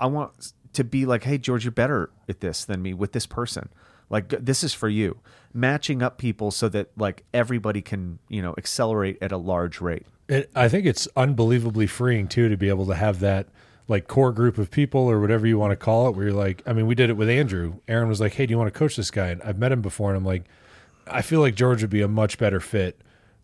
I want to be like, hey George, you're better at this than me with this person. Like this is for you. Matching up people so that like everybody can you know accelerate at a large rate. It, I think it's unbelievably freeing too to be able to have that like core group of people or whatever you want to call it. Where you're like, I mean, we did it with Andrew. Aaron was like, "Hey, do you want to coach this guy?" And I've met him before, and I'm like, I feel like George would be a much better fit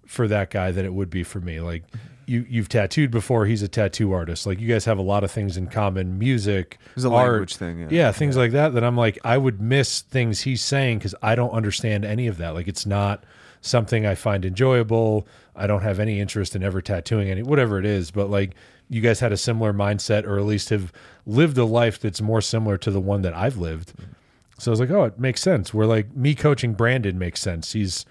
for that guy than it would be for me. Like you, you've tattooed before. He's a tattoo artist. Like you guys have a lot of things in common: music, There's a art, language thing, yeah. things like that. That I'm like, I would miss things he's saying because I don't understand any of that. Like it's not something I find enjoyable. I don't have any interest in ever tattooing any whatever it is. But like you guys had a similar mindset, or at least have lived a life that's more similar to the one that I've lived. So I was like, oh, it makes sense. We're like me coaching Brandon makes sense. He's,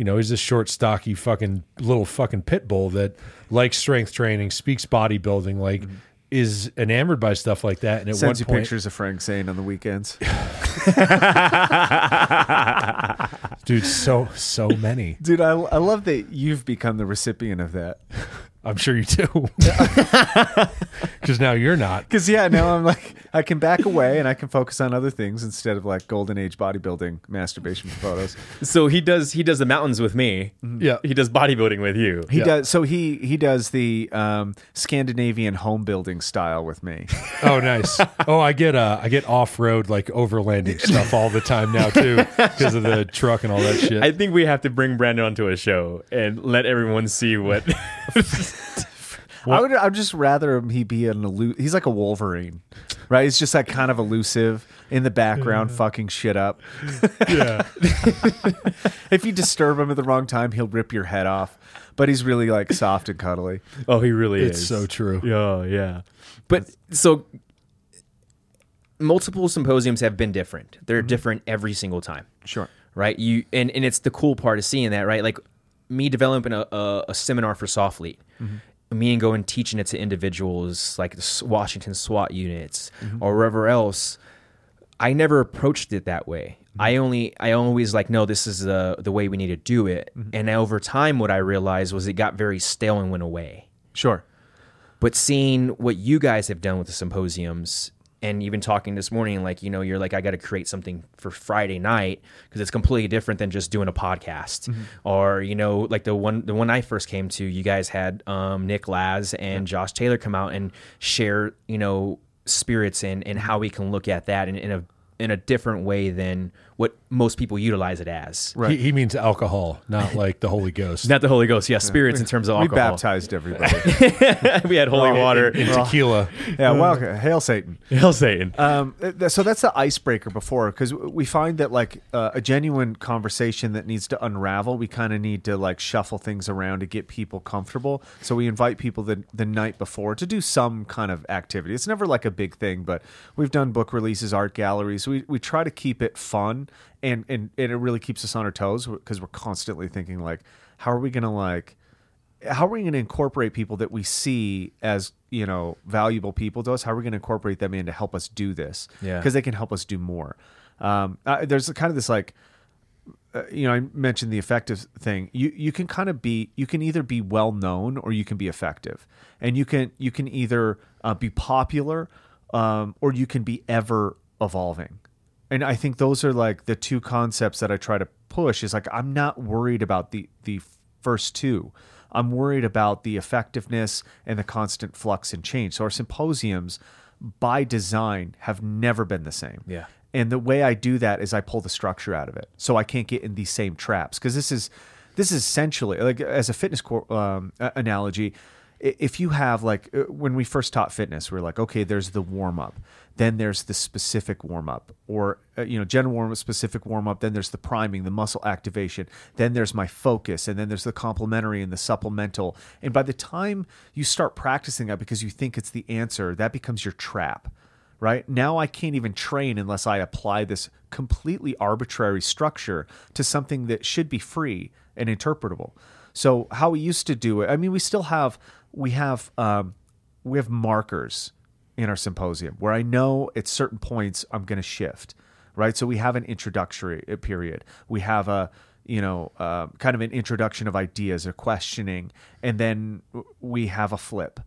you know, he's this short, stocky, fucking little fucking pit bull that likes strength training, speaks bodybuilding, like is enamored by stuff like that. And at Sends you one point, pictures of Frank Zane on the weekends. *laughs* *laughs* dude, so so many. Dude, I, I love that you've become the recipient of that. I'm sure you do, *laughs* because now you're not. Because yeah, now I'm like I can back away and I can focus on other things instead of like golden age bodybuilding masturbation *laughs* photos. So he does he does the mountains with me. Yeah. He does bodybuilding with you. He Yeah. does so he he does the um, Scandinavian home building style with me. *laughs* Oh, nice. Oh, I get uh, I get off road like overlanding stuff all the time now too, because of the truck and all that shit. I think we have to bring Brandon onto a show and let everyone see what. I would I'd just rather him he be an elusive. he's like a Wolverine, right? He's just like kind of elusive in the background, fucking shit up. *laughs* yeah. *laughs* If you disturb him at the wrong time, he'll rip your head off. But he's really like soft and cuddly. oh, he really is. It's is. so true. Yeah, yeah. But so multiple symposiums have been different. They're mm-hmm. different every single time. Sure. right? You and and it's the cool part of seeing that, right? Like me developing a, a, a seminar for SOFLETE, mm-hmm. me and going teaching it to individuals like the Washington SWAT units mm-hmm. or wherever else. I never approached it that way. Mm-hmm. I only I always like no, this is the the way we need to do it. And over time, what I realized was it got very stale and went away. Sure. But seeing what you guys have done with the symposiums and even talking this morning, like, you know, you're like, I got to create something for Friday night because it's completely different than just doing a podcast. Or, you know, like the one, the one I first came to, you guys had um, Nick Laz and Josh Taylor come out and share, you know, spirits and, and how we can look at that in, in a, in a different way than what most people utilize it as. Right. He, he means alcohol, not *laughs* like the Holy Ghost. Not the Holy Ghost, yeah, spirits in terms of alcohol. We baptized everybody. *laughs* we had holy water. in tequila. *laughs* yeah, welcome. Hail Satan. Hail Satan. Um, so that's the icebreaker before, because we find that like uh, a genuine conversation that needs to unravel, we kind of need to like shuffle things around to get people comfortable. So we invite people the the night before to do some kind of activity. It's never like a big thing, but we've done book releases, art galleries. We we try to keep it fun, and and, and it really keeps us on our toes because we're constantly thinking like, how are we gonna like how are we going to incorporate people that we see as you know valuable people to us? How are we going to incorporate them in to help us do this? Yeah. because they can help us do more. Um, uh, there's kind of this like uh, you know, I mentioned the effective thing. You you can kind of be you can either be well known or you can be effective, and you can you can either uh, be popular um, or you can be ever evolving. And I think those are like the two concepts that I try to push. Is like I'm not worried about the the first two. I'm worried about the effectiveness and the constant flux and change. So our symposiums, by design, have never been the same. Yeah. And the way I do that is I pull the structure out of it, so I can't get in these same traps. Because this is this is essentially like as a fitness cor- um, analogy. If you have like uh, when we first taught fitness, we are like, okay, there's the warm up, then there's the specific warm up, or uh, you know, general warm up, specific warm up. Then there's the priming, the muscle activation. Then there's my focus, and then there's the complementary and the supplemental. And by the time you start practicing that, because you think it's the answer, that becomes your trap right? Now I can't even train unless I apply this completely arbitrary structure to something that should be free and interpretable. So how we used to do it, I mean, we still have we have um, we have markers in our symposium where I know at certain points I'm going to shift, right? So we have an introductory uh, period. We have a you know uh, kind of an introduction of ideas, a questioning, and then we have a flip.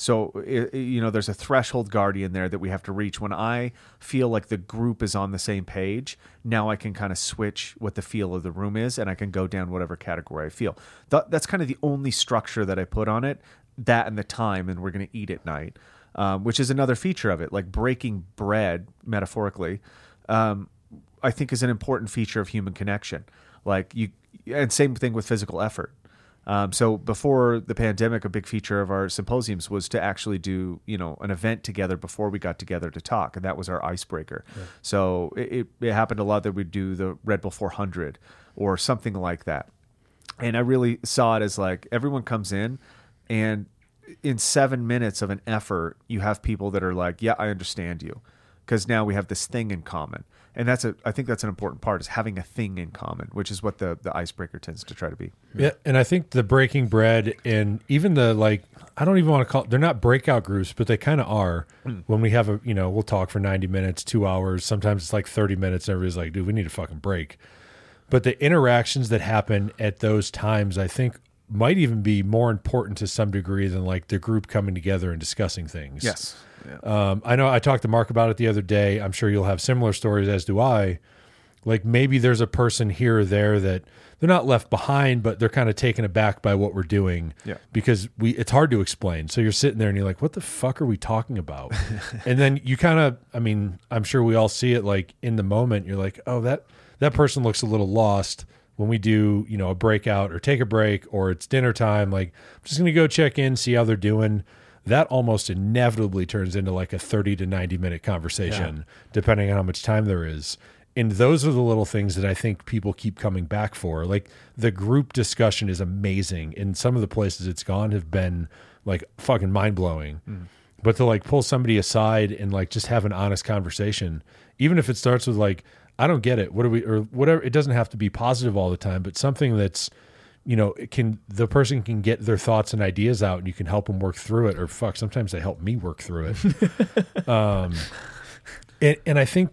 So i- i- you know, there's a threshold guardian there that we have to reach. When I feel like the group is on the same page, now I can kind of switch what the feel of the room is, and I can go down whatever category I feel. Th- that's kind of the only structure that I put on it. That and the time, and we're going to eat at night, um, which is another feature of it. Like breaking bread, metaphorically, um, I think is an important feature of human connection. Like you, and same thing with physical effort. Um, so before the pandemic, a big feature of our symposiums was to actually do you know an event together before we got together to talk, and that was our icebreaker. So it, it, it happened a lot that we'd do the Red Bull 400 or something like that, and I really saw it as like everyone comes in, and in seven minutes of an effort, you have people that are like, "Yeah, I understand you," because now we have this thing in common, and that's a I think that's an important part is having a thing in common, which is what the the icebreaker tends to try to be. Yeah, and I think the breaking bread and even the like I don't even want to call they're not breakout groups, but they kind of are. Hmm. When we have a you know, we'll talk for 90 minutes, 2 hours, sometimes it's like 30 minutes and everybody's like, "Dude, we need a fucking break." But the interactions that happen at those times, I think might even be more important to some degree than like the group coming together and discussing things. Yes. Um, I know I talked to Mark about it the other day. I'm sure you'll have similar stories, as do I. Like maybe there's a person here or there that they're not left behind, but they're kind of taken aback by what we're doing. Yeah. Because we it's hard to explain. So you're sitting there and you're like, what the fuck are we talking about? *laughs* and then you kind of I mean, I'm sure we all see it like in the moment, you're like, oh, that that person looks a little lost when we do, you know, a breakout or take a break or it's dinner time, like I'm just gonna go check in, see how they're doing. That almost inevitably turns into like a 30 to 90 minute conversation, depending on how much time there is. And those are the little things that I think people keep coming back for. Like the group discussion is amazing. And some of the places it's gone have been like fucking mind blowing. Mm. But to like pull somebody aside and like just have an honest conversation, even if it starts with like, I don't get it. What are we or whatever? It doesn't have to be positive all the time, but something that's you know it can the person can get their thoughts and ideas out, and you can help them work through it. Or fuck, sometimes they help me work through it. *laughs* um, and, and I think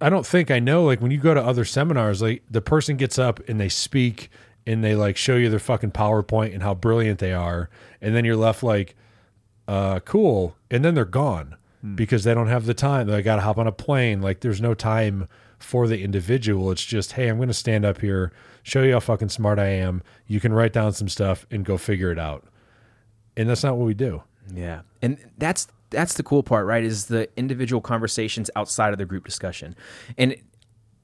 I don't think I know. Like when you go to other seminars, like the person gets up and they speak and they like show you their fucking PowerPoint and how brilliant they are, and then you're left like, uh, cool, and then they're gone because they don't have the time. They got to hop on a plane. Like there's no time for the individual. It's just, hey, I'm going to stand up here, show you how fucking smart I am. You can write down some stuff and go figure it out. And that's not what we do. Yeah, and that's that's the cool part, right? Is the individual conversations outside of the group discussion, and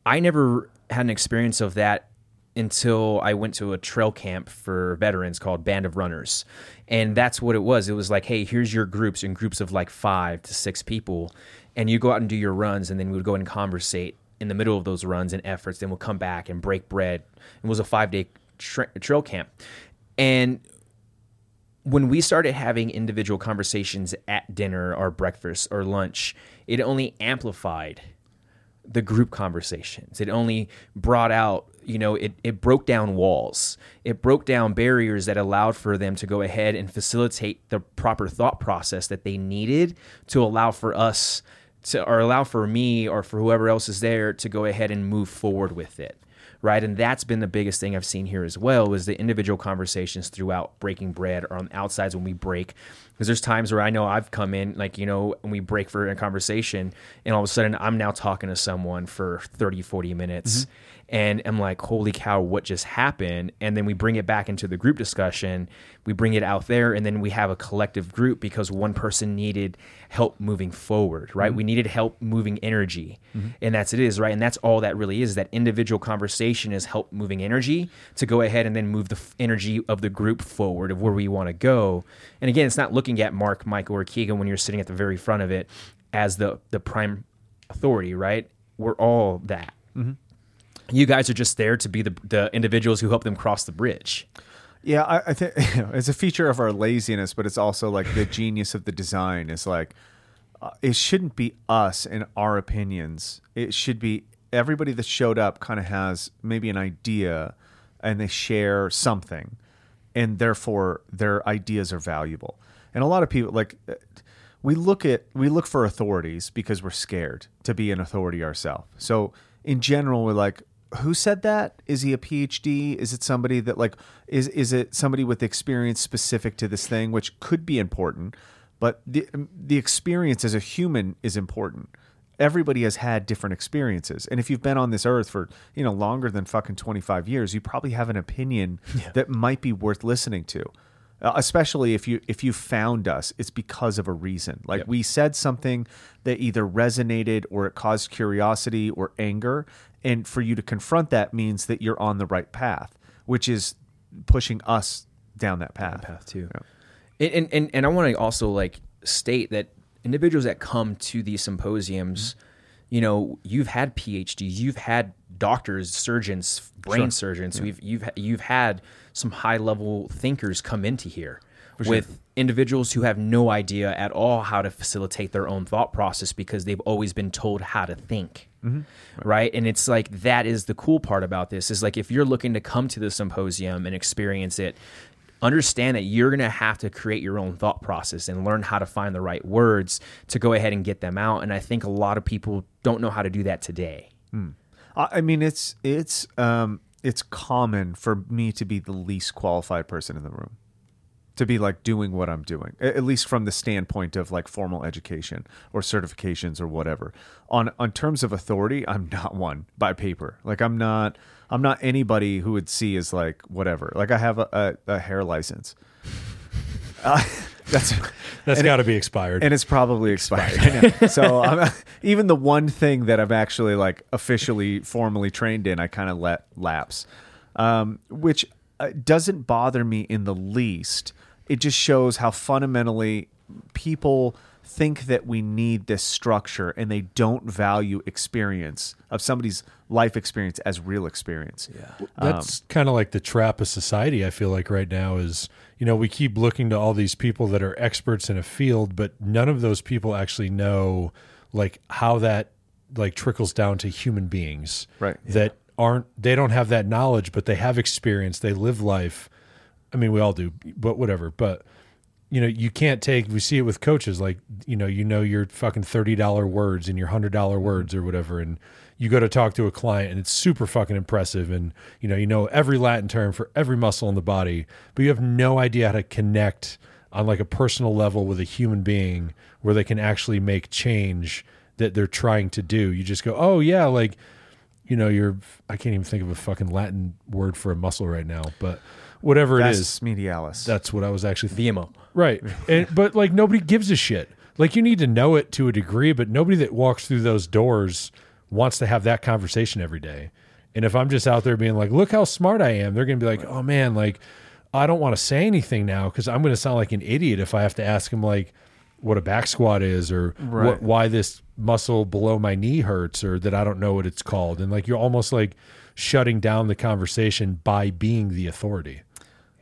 I never had an experience of that until I went to a trail camp for veterans called Band of Runners, and that's what it was. It was like, hey, here's your groups in groups of like five to six people, and you go out and do your runs, and then we would go and conversate in the middle of those runs and efforts. Then we'll come back and break bread. It was a five day tra- trail camp, and when we started having individual conversations at dinner or breakfast or lunch, it only amplified the group conversations. It only brought out, you know it, it broke down walls it broke down barriers that allowed for them to go ahead and facilitate the proper thought process that they needed to allow for us to or allow for me or for whoever else is there to go ahead and move forward with it right? And that's been the biggest thing i've seen here as well is the individual conversations throughout breaking bread or on the outsides when we break. Because there's times where i know i've come in like you know when we break for a conversation and all of a sudden i'm now talking to someone for 30 40 minutes. Mm-hmm. And i'm like holy cow what just happened? And then we bring it back into the group discussion. We bring it out there and then we have a collective group because one person needed help moving forward right? Mm-hmm. we needed help moving energy and that's it is right? And that's all that really is that individual conversation is help moving energy to go ahead and then move the f- energy of the group forward of where we want to go. And again it's not looking at mark michael or keegan when you're sitting at the very front of it as the the prime authority right? We're all that you guys are just there to be the, the individuals who help them cross the bridge Yeah, I, I think *laughs* it's a feature of our laziness, but it's also like the genius of the design is like uh, it shouldn't be us and our opinions. It should be everybody that showed up kind of has maybe an idea and they share something, and therefore their ideas are valuable. And a lot of people like uh, we look at we look for authorities because we're scared to be an authority ourselves. So in general, we're like, who said that? Is he a PhD? Is it somebody that like is is it somebody with experience specific to this thing, which could be important, but the the experience as a human is important. Everybody has had different experiences, and if you've been on this earth for you know longer than fucking twenty five years, you probably have an opinion that might be worth listening to. Uh, especially if you if you found us it's because of a reason like we said something that either resonated or it caused curiosity or anger and for you to confront that means that you're on the right path which is pushing us down that path, path too. Yeah. And, and and I want to also like state that individuals that come to these symposiums, mm-hmm. you know, you've had PhDs, you've had doctors, surgeons, brain Sure. surgeons. We've you've you've had some high level thinkers come into here with individuals who have no idea at all how to facilitate their own thought process because they've always been told how to think right. and it's like that is the cool part about this. Is like if you're looking to come to the symposium and experience it understand that you're going to have to create your own thought process and learn how to find the right words to go ahead and get them out. And i think a lot of people don't know how to do that today. I I mean, it's it's um it's common for me to be the least qualified person in the room, to be like doing what I'm doing, at least from the standpoint of like formal education or certifications or whatever. On on terms of authority, I'm *laughs* not one by paper. Like I'm not I'm not anybody who would see as like whatever. Like I have a, a, a hair license. *laughs* Uh, *laughs* that's That's got to be expired. and it's probably expired. Know. so I'm, even the one thing that I've actually like officially formally trained in, I kind of let lapse, um, which uh, doesn't bother me in the least. It just shows how fundamentally people think that we need this structure and they don't value experience of somebody's life experience as real experience. Yeah. Um, that's kind of like the trap of society. I feel like right now is you know we keep looking to all these people that are experts in a field, but none of those people actually know like how that like trickles down to human beings. Right. That aren't they don't have that knowledge, but they have experience. They live life. I mean, we all do, but whatever. But you know, you can't take. We see it with coaches, like you know, you know your fucking thirty dollar words and your hundred dollar mm-hmm. words or whatever, and you go to talk to a client and it's super fucking impressive, and you know, you know every Latin term for every muscle in the body, but you have no idea how to connect on like a personal level with a human being where they can actually make change that they're trying to do. You just go, oh yeah, like you know, you're. I can't even think of a fucking Latin word for a muscle right now, but whatever it is, medialis. that's what I was actually VMO Right. *laughs* And, but like nobody gives a shit. Like you need to know it to a degree, but nobody that walks through those doors wants to have that conversation every day. And if I'm just out there being like, look how smart I am, they're going to be like, oh man, like I don't want to say anything now because I'm going to sound like an idiot if I have to ask him like what a back squat is or Right. what, why this muscle below my knee hurts or that I don't know what it's called. And like you're almost like shutting down the conversation by being the authority.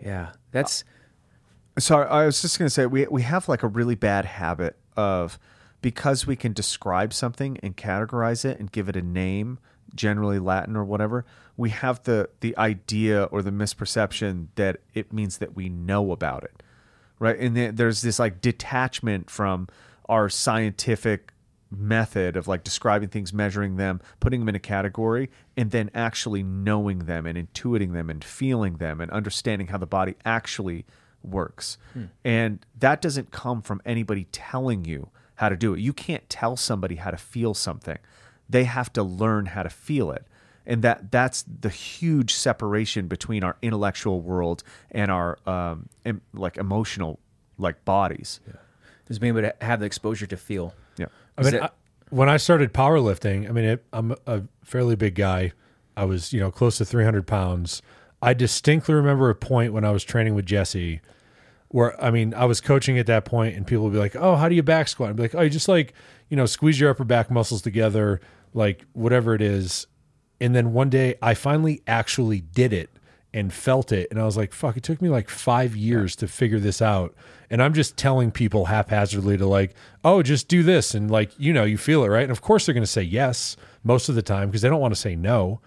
Yeah that's So I was just going to say we we have like a really bad habit of because we can describe something and categorize it and give it a name generally Latin or whatever, we have the the idea or the misperception that it means that we know about it, right? And there's this like detachment from our scientific method of like describing things, measuring them, putting them in a category, and then actually knowing them and intuiting them and feeling them and understanding how the body actually works. And that doesn't come from anybody telling you how to do it. You can't tell somebody how to feel something. They have to learn how to feel it. And that that's the huge separation between our intellectual world and our um, em- like emotional like bodies. Just being able to have the exposure to feel. Yeah. I mean, I, when I started powerlifting, I mean, it, I'm a fairly big guy. I was, you know, close to 300 pounds. I distinctly remember a point when I was training with Jesse where, I mean, I was coaching at that point and people would be like, oh, how do you back squat? I'd be like, oh, you just like, you know, squeeze your upper back muscles together, like whatever it is. And then one day I finally actually did it and felt it. And I was like, fuck, it took me like five years to figure this out. And I'm just telling people haphazardly to like, oh, just do this. And like, you know, you feel it, right? And of course they're going to say yes most of the time because they don't want to say no.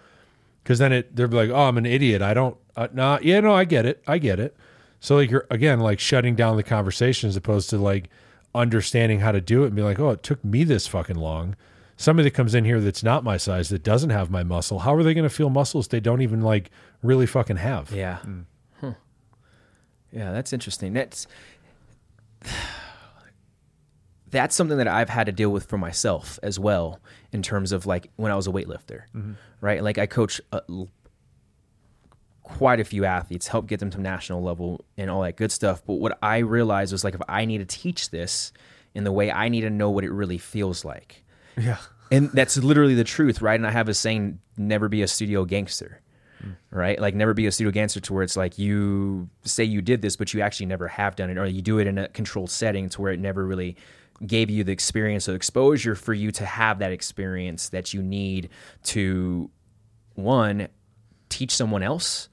Because then it, they're like, oh, I'm an idiot. I don't, uh, nah, yeah, no, I get it. I get it. So like, you're again, like shutting down the conversation as opposed to like understanding how to do it and be like, oh, it took me this fucking long. Somebody that comes in here that's not my size, that doesn't have my muscle, how are they going to feel muscles they don't even like really fucking have? Yeah. Hmm. Huh. Yeah, that's interesting. That's *sighs* that's something that I've had to deal with for myself as well in terms of like when I was a weightlifter, mm-hmm. right? Like I coach a, l- quite a few athletes, help get them to national level and all that good stuff. But what I realized was like if I need to teach this in the way I need to know what it really feels like. Yeah. And that's literally the truth, right? And I have a saying, never be a studio gangster, right? Like never be a studio gangster to where it's like you say you did this, but you actually never have done it, or you do it in a controlled setting to where it never really gave you the experience or exposure for you to have that experience that you need to one teach someone else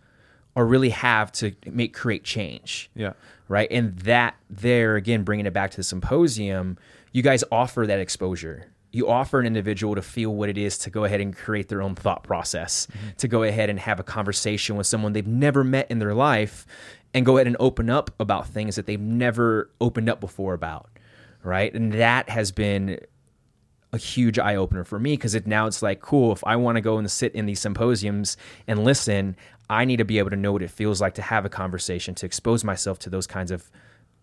or really have to make create change Yeah. right? And that there again, bringing it back to the symposium, you guys offer that exposure. You offer an individual to feel what it is to go ahead and create their own thought process, mm-hmm. to go ahead and have a conversation with someone they've never met in their life, and go ahead and open up about things that they've never opened up before about, right? And that has been a huge eye opener for me because it now it's like cool if I want to go and sit in these symposiums and listen, I need to be able to know what it feels like to have a conversation, to expose myself to those kinds of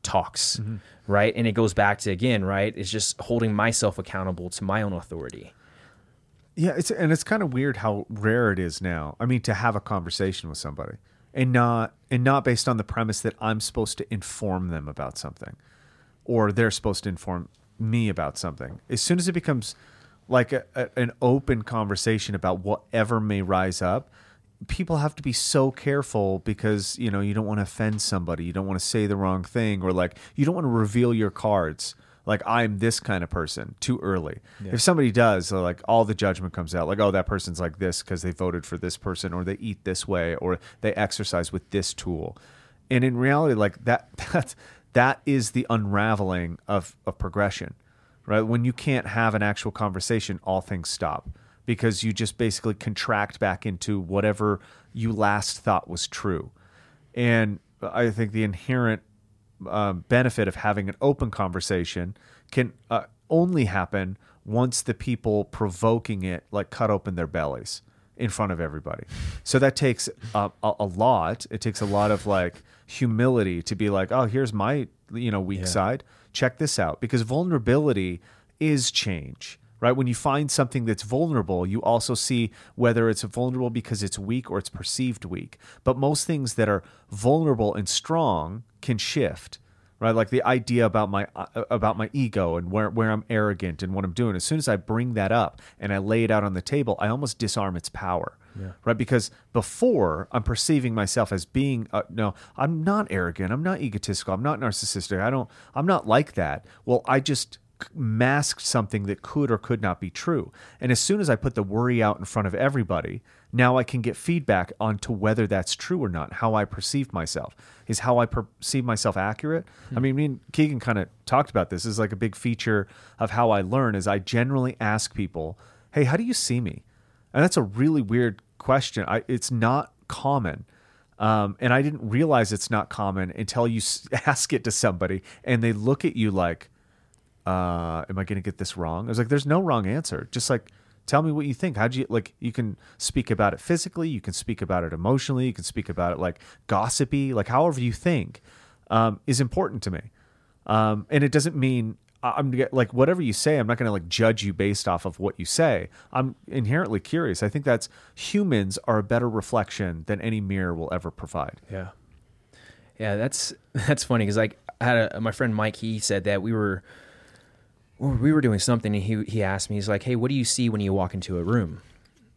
talks, mm-hmm. right? And it goes back to again, right? It's just holding myself accountable to my own authority. Yeah, it's and it's kind of weird how rare it is now. I mean, to have a conversation with somebody and not and not based on the premise that I'm supposed to inform them about something or they're supposed to inform me about something. As soon as it becomes like a, a, an open conversation about whatever may rise up, people have to be so careful because you know you don't want to offend somebody, you don't want to say the wrong thing, or like you don't want to reveal your cards. Like I'm this kind of person too early. If somebody does, like all the judgment comes out. Like oh, that person's like this because they voted for this person, or they eat this way, or they exercise with this tool. And in reality, like that, *laughs* that that is the unraveling of of progression, right? When you can't have an actual conversation, all things stop because you just basically contract back into whatever you last thought was true. And I think the inherent um, benefit of having an open conversation can uh, only happen once the people provoking it like cut open their bellies in front of everybody. So that takes a, a, a lot. It takes a lot of like humility to be like, oh, here's my you know weak side. Check this out because vulnerability is change right? When you find something that's vulnerable, you also see whether it's vulnerable because it's weak or it's perceived weak. But most things that are vulnerable and strong can shift, right? Like the idea about my uh, about my ego and where where I'm arrogant and what I'm doing. As soon as I bring that up and I lay it out on the table, I almost disarm its power. Right, because before I'm perceiving myself as being uh, no, I'm not arrogant, I'm not egotistical, I'm not narcissistic, I don't, I'm not like that. Well, I just masked something that could or could not be true. And as soon as I put the worry out in front of everybody, now I can get feedback onto whether that's true or not, how I perceive myself. Is how I perceive myself accurate? I mean, me and Keegan kind of talked about this. this is like a big feature of how I learn is I generally ask people, "Hey, how do you see me?" And that's a really weird question. I, it's not common. Um, and I didn't realize it's not common until you *laughs* ask it to somebody and they look at you like, uh, am I going to get this wrong? I was like, there's no wrong answer. Just like, tell me what you think. How'd you like? You can speak about it physically. You can speak about it emotionally. You can speak about it like gossipy, like however you think um, is important to me. Um, and it doesn't mean I'm like whatever you say. I'm not going to like judge you based off of what you say. I'm inherently curious. I think that's humans are a better reflection than any mirror will ever provide. Yeah. Yeah, that's *laughs* that's funny because like I had a, my friend Mike. He said that we were we were doing something, and he he asked me. He's like, "Hey, what do you see when you walk into a room?"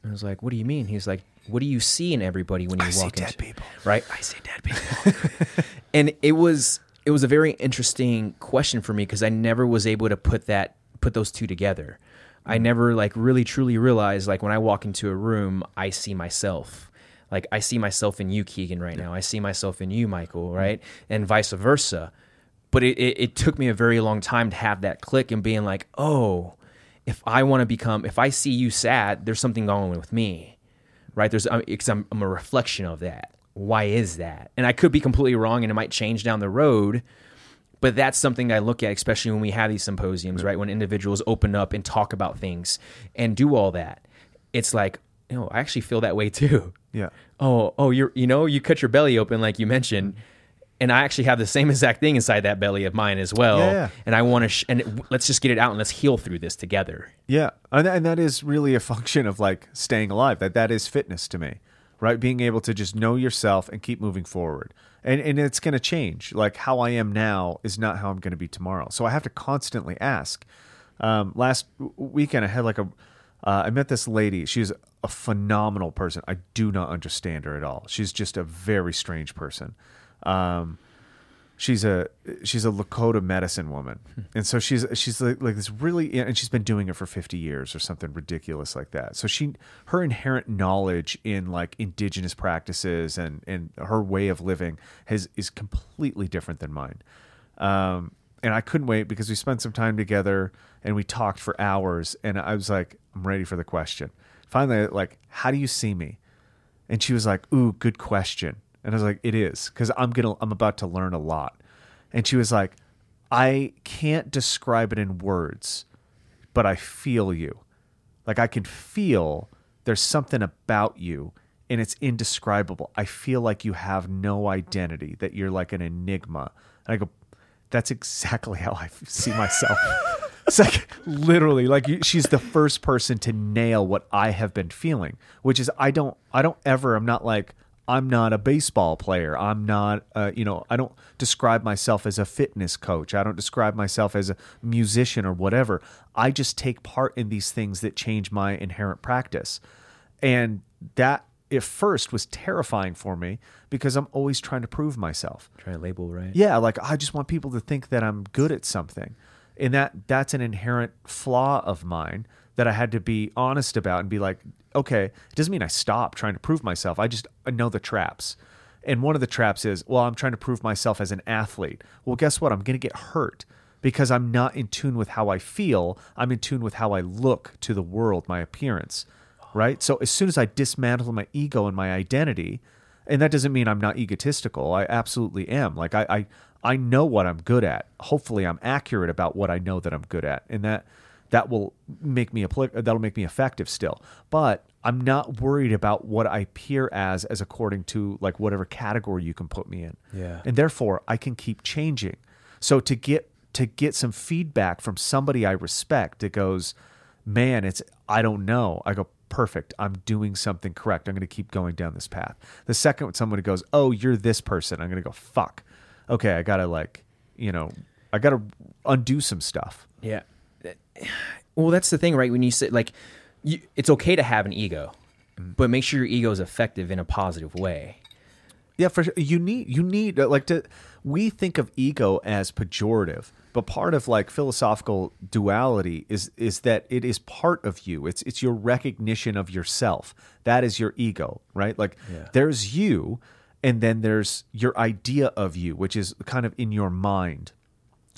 I was like, "What do you mean?" He's like, "What do you see in everybody when you see walk dead into people. Right? I see dead people." *laughs* and it was it was a very interesting question for me because I never was able to put that put those two together. I mm. never like really truly realized like when I walk into a room, I see myself. Like I see myself in you, Keegan, right now. I see myself in you, Michael, mm. right, and vice versa. But it, it, it took me a very long time to have that click and being like, oh, if I want to become, if I see you sad, there's something going on with me, right? There's because I'm, I'm a reflection of that. Why is that? And I could be completely wrong, and it might change down the road. But that's something I look at, especially when we have these symposiums, right? When individuals open up and talk about things and do all that, it's like, you know, I actually feel that way too. Yeah. Oh, oh, you're, you know, you cut your belly open like you mentioned, and I actually have the same *laughs* exact thing inside that belly of mine as well. Yeah, yeah. And I want to, sh- and it, let's just get it out and let's heal through this together. Yeah, and, and that is really a *laughs* function of like staying alive. That that is fitness to me, right? Being able to just know yourself and keep moving forward. And and it's going to change. Like how I am now is not how I'm going to be tomorrow. So I have to constantly ask. Um, last weekend I had like a uh, I met this lady. She's a phenomenal person. I do not understand her at all. She's just a very strange person. Um, she's a she's a Lakota medicine woman, and so she's she's like, like this really, and she's been doing it for fifty years or something ridiculous like that. So she her inherent knowledge in like indigenous practices and and her way of living has is completely different than mine. Um, and I couldn't wait because we spent some time together and we talked for hours, and I was like, I'm ready for the question. Finally, like, how do you see me? And she was like, "Ooh, good question." And I was like, "It is because I'm gonna I'm about to learn a lot." And she was like, "I can't describe it in words, but I feel you. Like I can feel there's something about you and it's indescribable. I feel like you have no identity, that you're like an enigma." And I go, "That's exactly how I see myself." *laughs* It's like literally like you, she's the first person to nail what I have been feeling, which is I don't I don't ever I'm not like I'm not a baseball player. I'm not uh, you know I don't describe myself as a fitness coach. I don't describe myself as a musician or whatever. I just take part in these things that change my inherent practice. And that at first was terrifying for me because I'm always trying to prove myself. Try to label, right? Yeah, like I just want people to think that I'm good at something. And that that's an inherent flaw of mine that I had to be honest about and be like, okay, it doesn't mean I stop trying to prove myself. I just know the traps. And one of the traps is, well, I'm trying to prove myself as an athlete. Well, guess what? I'm going to get hurt because I'm not in tune with how I feel. I'm in tune with how I look to the world, my appearance. Right? So as soon as I dismantle my ego and my identity, and that doesn't mean I'm not egotistical. I absolutely am. Like I, I, I know what I'm good at. Hopefully, I'm accurate about what I know that I'm good at, and that that will make me applic- that'll make me effective still. But I'm not worried about what I appear as, as according to like whatever category you can put me in. Yeah. and therefore I can keep changing. So to get to get some feedback from somebody I respect that goes, man, it's I don't know. I go, perfect. I'm doing something correct. I'm going to keep going down this path. The second someone goes, oh, you're this person, I'm going to go, fuck. Okay, I got to like, you know, I got to undo some stuff. Yeah. Well, that's the thing, right? When you say like, you, it's okay to have an ego, but make sure your ego is effective in a positive way. Yeah, for sure. You need you need uh, like to. We think of ego as pejorative, but part of like philosophical duality is is that it is part of you. It's it's your recognition of yourself. That is your ego, right? Like Yeah. there's you, and then there's your idea of you, which is kind of in your mind.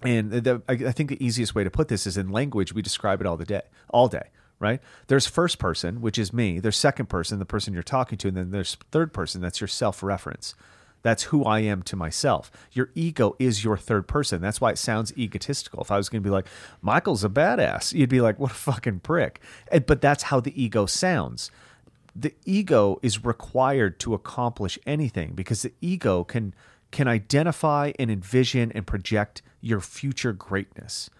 And the, I, think the easiest way to put this is in language. We describe it all the day, all day, right? There's first person, which is me. There's second person, the person you're talking to, and then there's third person, that's your self reference. That's who I am to myself. Your ego is your third person. That's why it sounds egotistical. If I was going to be like, Michael's a badass, you'd be like, what a fucking prick. And, but that's how the ego sounds. The ego is required to accomplish anything because the ego can can identify and envision and project your future greatness.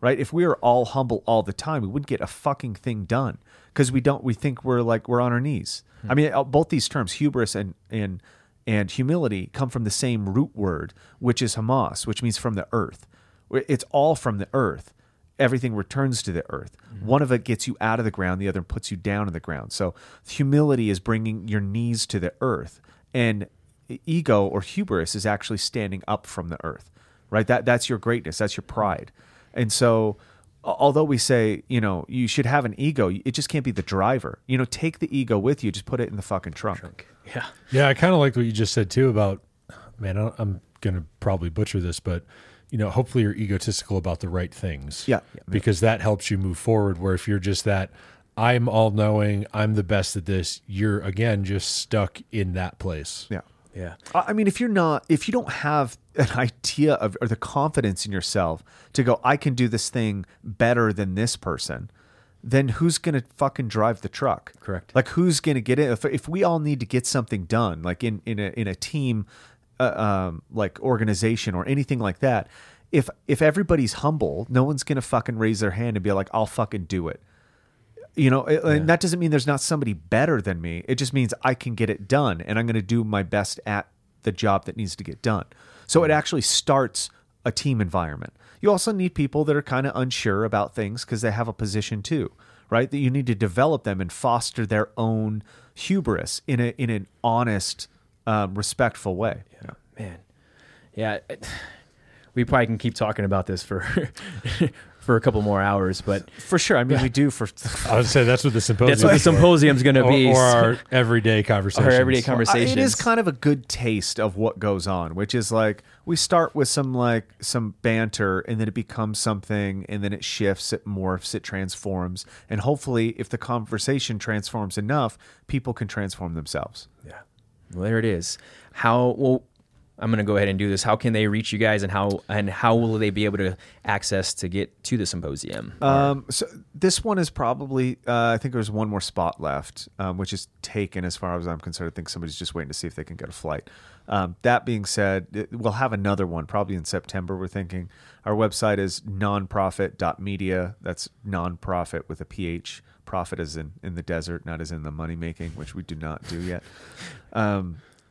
Right? If we were all humble all the time, we wouldn't get a fucking thing done because we don't we think we're like we're on our knees. I mean, uh, both these terms, hubris and and and humility come from the same root word, which is humus, which means from the earth. It's all from the earth. Everything returns to the earth. One of it gets you out of the ground, the other puts you down in the ground. So humility is bringing your knees to the earth, and ego or hubris is actually standing up from the earth. Right? That that's your greatness. That's your pride. And so although we say, you know, you should have an ego, it just can't be the driver. You know, take the ego with you, just put it in the fucking trunk. *laughs* Yeah. Yeah, I kind of liked what you just said too about, man, I- I'm going to probably butcher this, but, you know, hopefully you're egotistical about the right things. Yeah. Yeah. Because that helps you move forward. Where if you're just that, I'm all knowing, I'm the best at this, you're again just stuck in that place. Yeah. Yeah. I mean, if you're not, if you don't have an *laughs* idea of or the confidence in yourself to go, I can do this thing better than this person, then who's going to fucking drive the truck? Correct. Like who's going to get it? If, if we all need to get something done, like in in a in a team, uh, um, like organization or anything like that, if if everybody's humble, no one's going to fucking raise their hand and be like, I'll fucking do it you know it- and that doesn't mean there's not somebody better than me. It just means i can get it done and i'm going to do my best at the job that needs to get done. So it actually starts a team environment. You also need people that are kind of unsure about things because they have a position too right? That you need to develop them and foster their own hubris in a in an honest um, respectful way. Yeah, man. Yeah, *sighs* we probably can keep talking about this for *laughs* for a couple more hours, but for sure i mean we do for *laughs* I would say that's what the symposium that's what the is symposium's going to be. or our everyday conversation. *laughs* our everyday conversation. conversations. It is kind of a good taste of what goes on, which is like we start with some like some banter and then it becomes something and then it shifts, it morphs, it transforms. And hopefully if the conversation transforms enough, people can transform themselves. Yeah. Well, there it is. How well I'm going to go ahead and do this. How can they reach you guys and how and how will they be able to access to get to the symposium? Um, so this one is probably uh, I think there's one more spot left, um, which is taken as far as I'm concerned. I think somebody's just waiting to see if they can get a flight. Um, that being said, it- we'll have another one probably in September. We're thinking our website is nonprophet.media. That's nonprophet with a ph. Prophet is in in the desert, not as in the money making, which we do not do yet.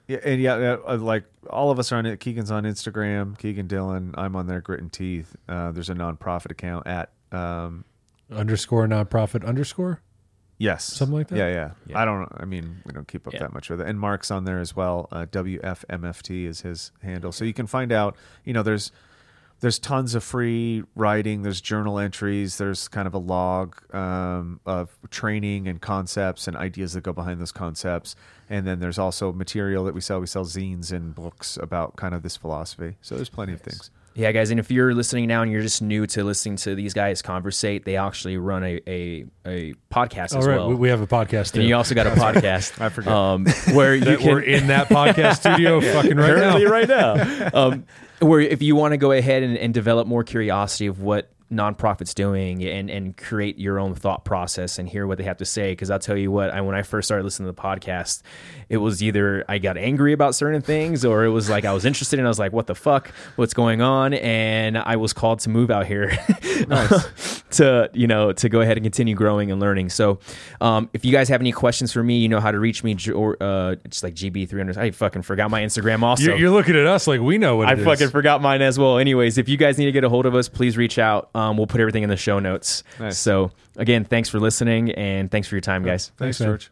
Yeah, and yeah, uh, like all of us are on it. Keegan's on Instagram. Keegan Dillon. I'm on there. Grit and Teeth. Uh, there's a nonprophet account at um, underscore nonprophet underscore. Yes, Something like that? Yeah, yeah, Yeah. I don't. I mean, we don't keep up Yeah. that much with it. And Mark's on there as well. Uh, WFMFT is his handle, so you can find out. You know, there's there's tons of free writing. There's journal entries. There's kind of a log um, of training and concepts and ideas that go behind those concepts. And then there's also material that we sell. We sell zines and books about kind of this philosophy. So there's plenty of things. Yeah, guys, and if you're listening now and you're just new to listening to these guys conversate, they actually run a a, a podcast All as right, well. we, we have a podcast. and too. you also got a *laughs* podcast. I forget. Um, where *laughs* you that can we're in that podcast studio *laughs* fucking right now. right now. Um, where if you want to go ahead and, and develop more curiosity of what nonprophets doing and and create your own thought process and hear what they have to say. Because I'll tell you what I when I first started listening to the podcast it was either I got angry about certain things or it was like I was interested and I was like what the fuck? What's going on? And I was called to move out here *laughs* *laughs* to you know to go ahead and continue growing and learning. So um, if you guys have any questions for me you know how to reach me or uh, it's like GB300 I fucking forgot my Instagram also. You're, you're looking at us like we know what I fucking forgot mine as well. Anyways, if you guys need to get a hold of us, please reach out. Um, we'll put everything in the show notes. Nice. So again, thanks for listening and thanks for your time, guys. Thanks, man. George.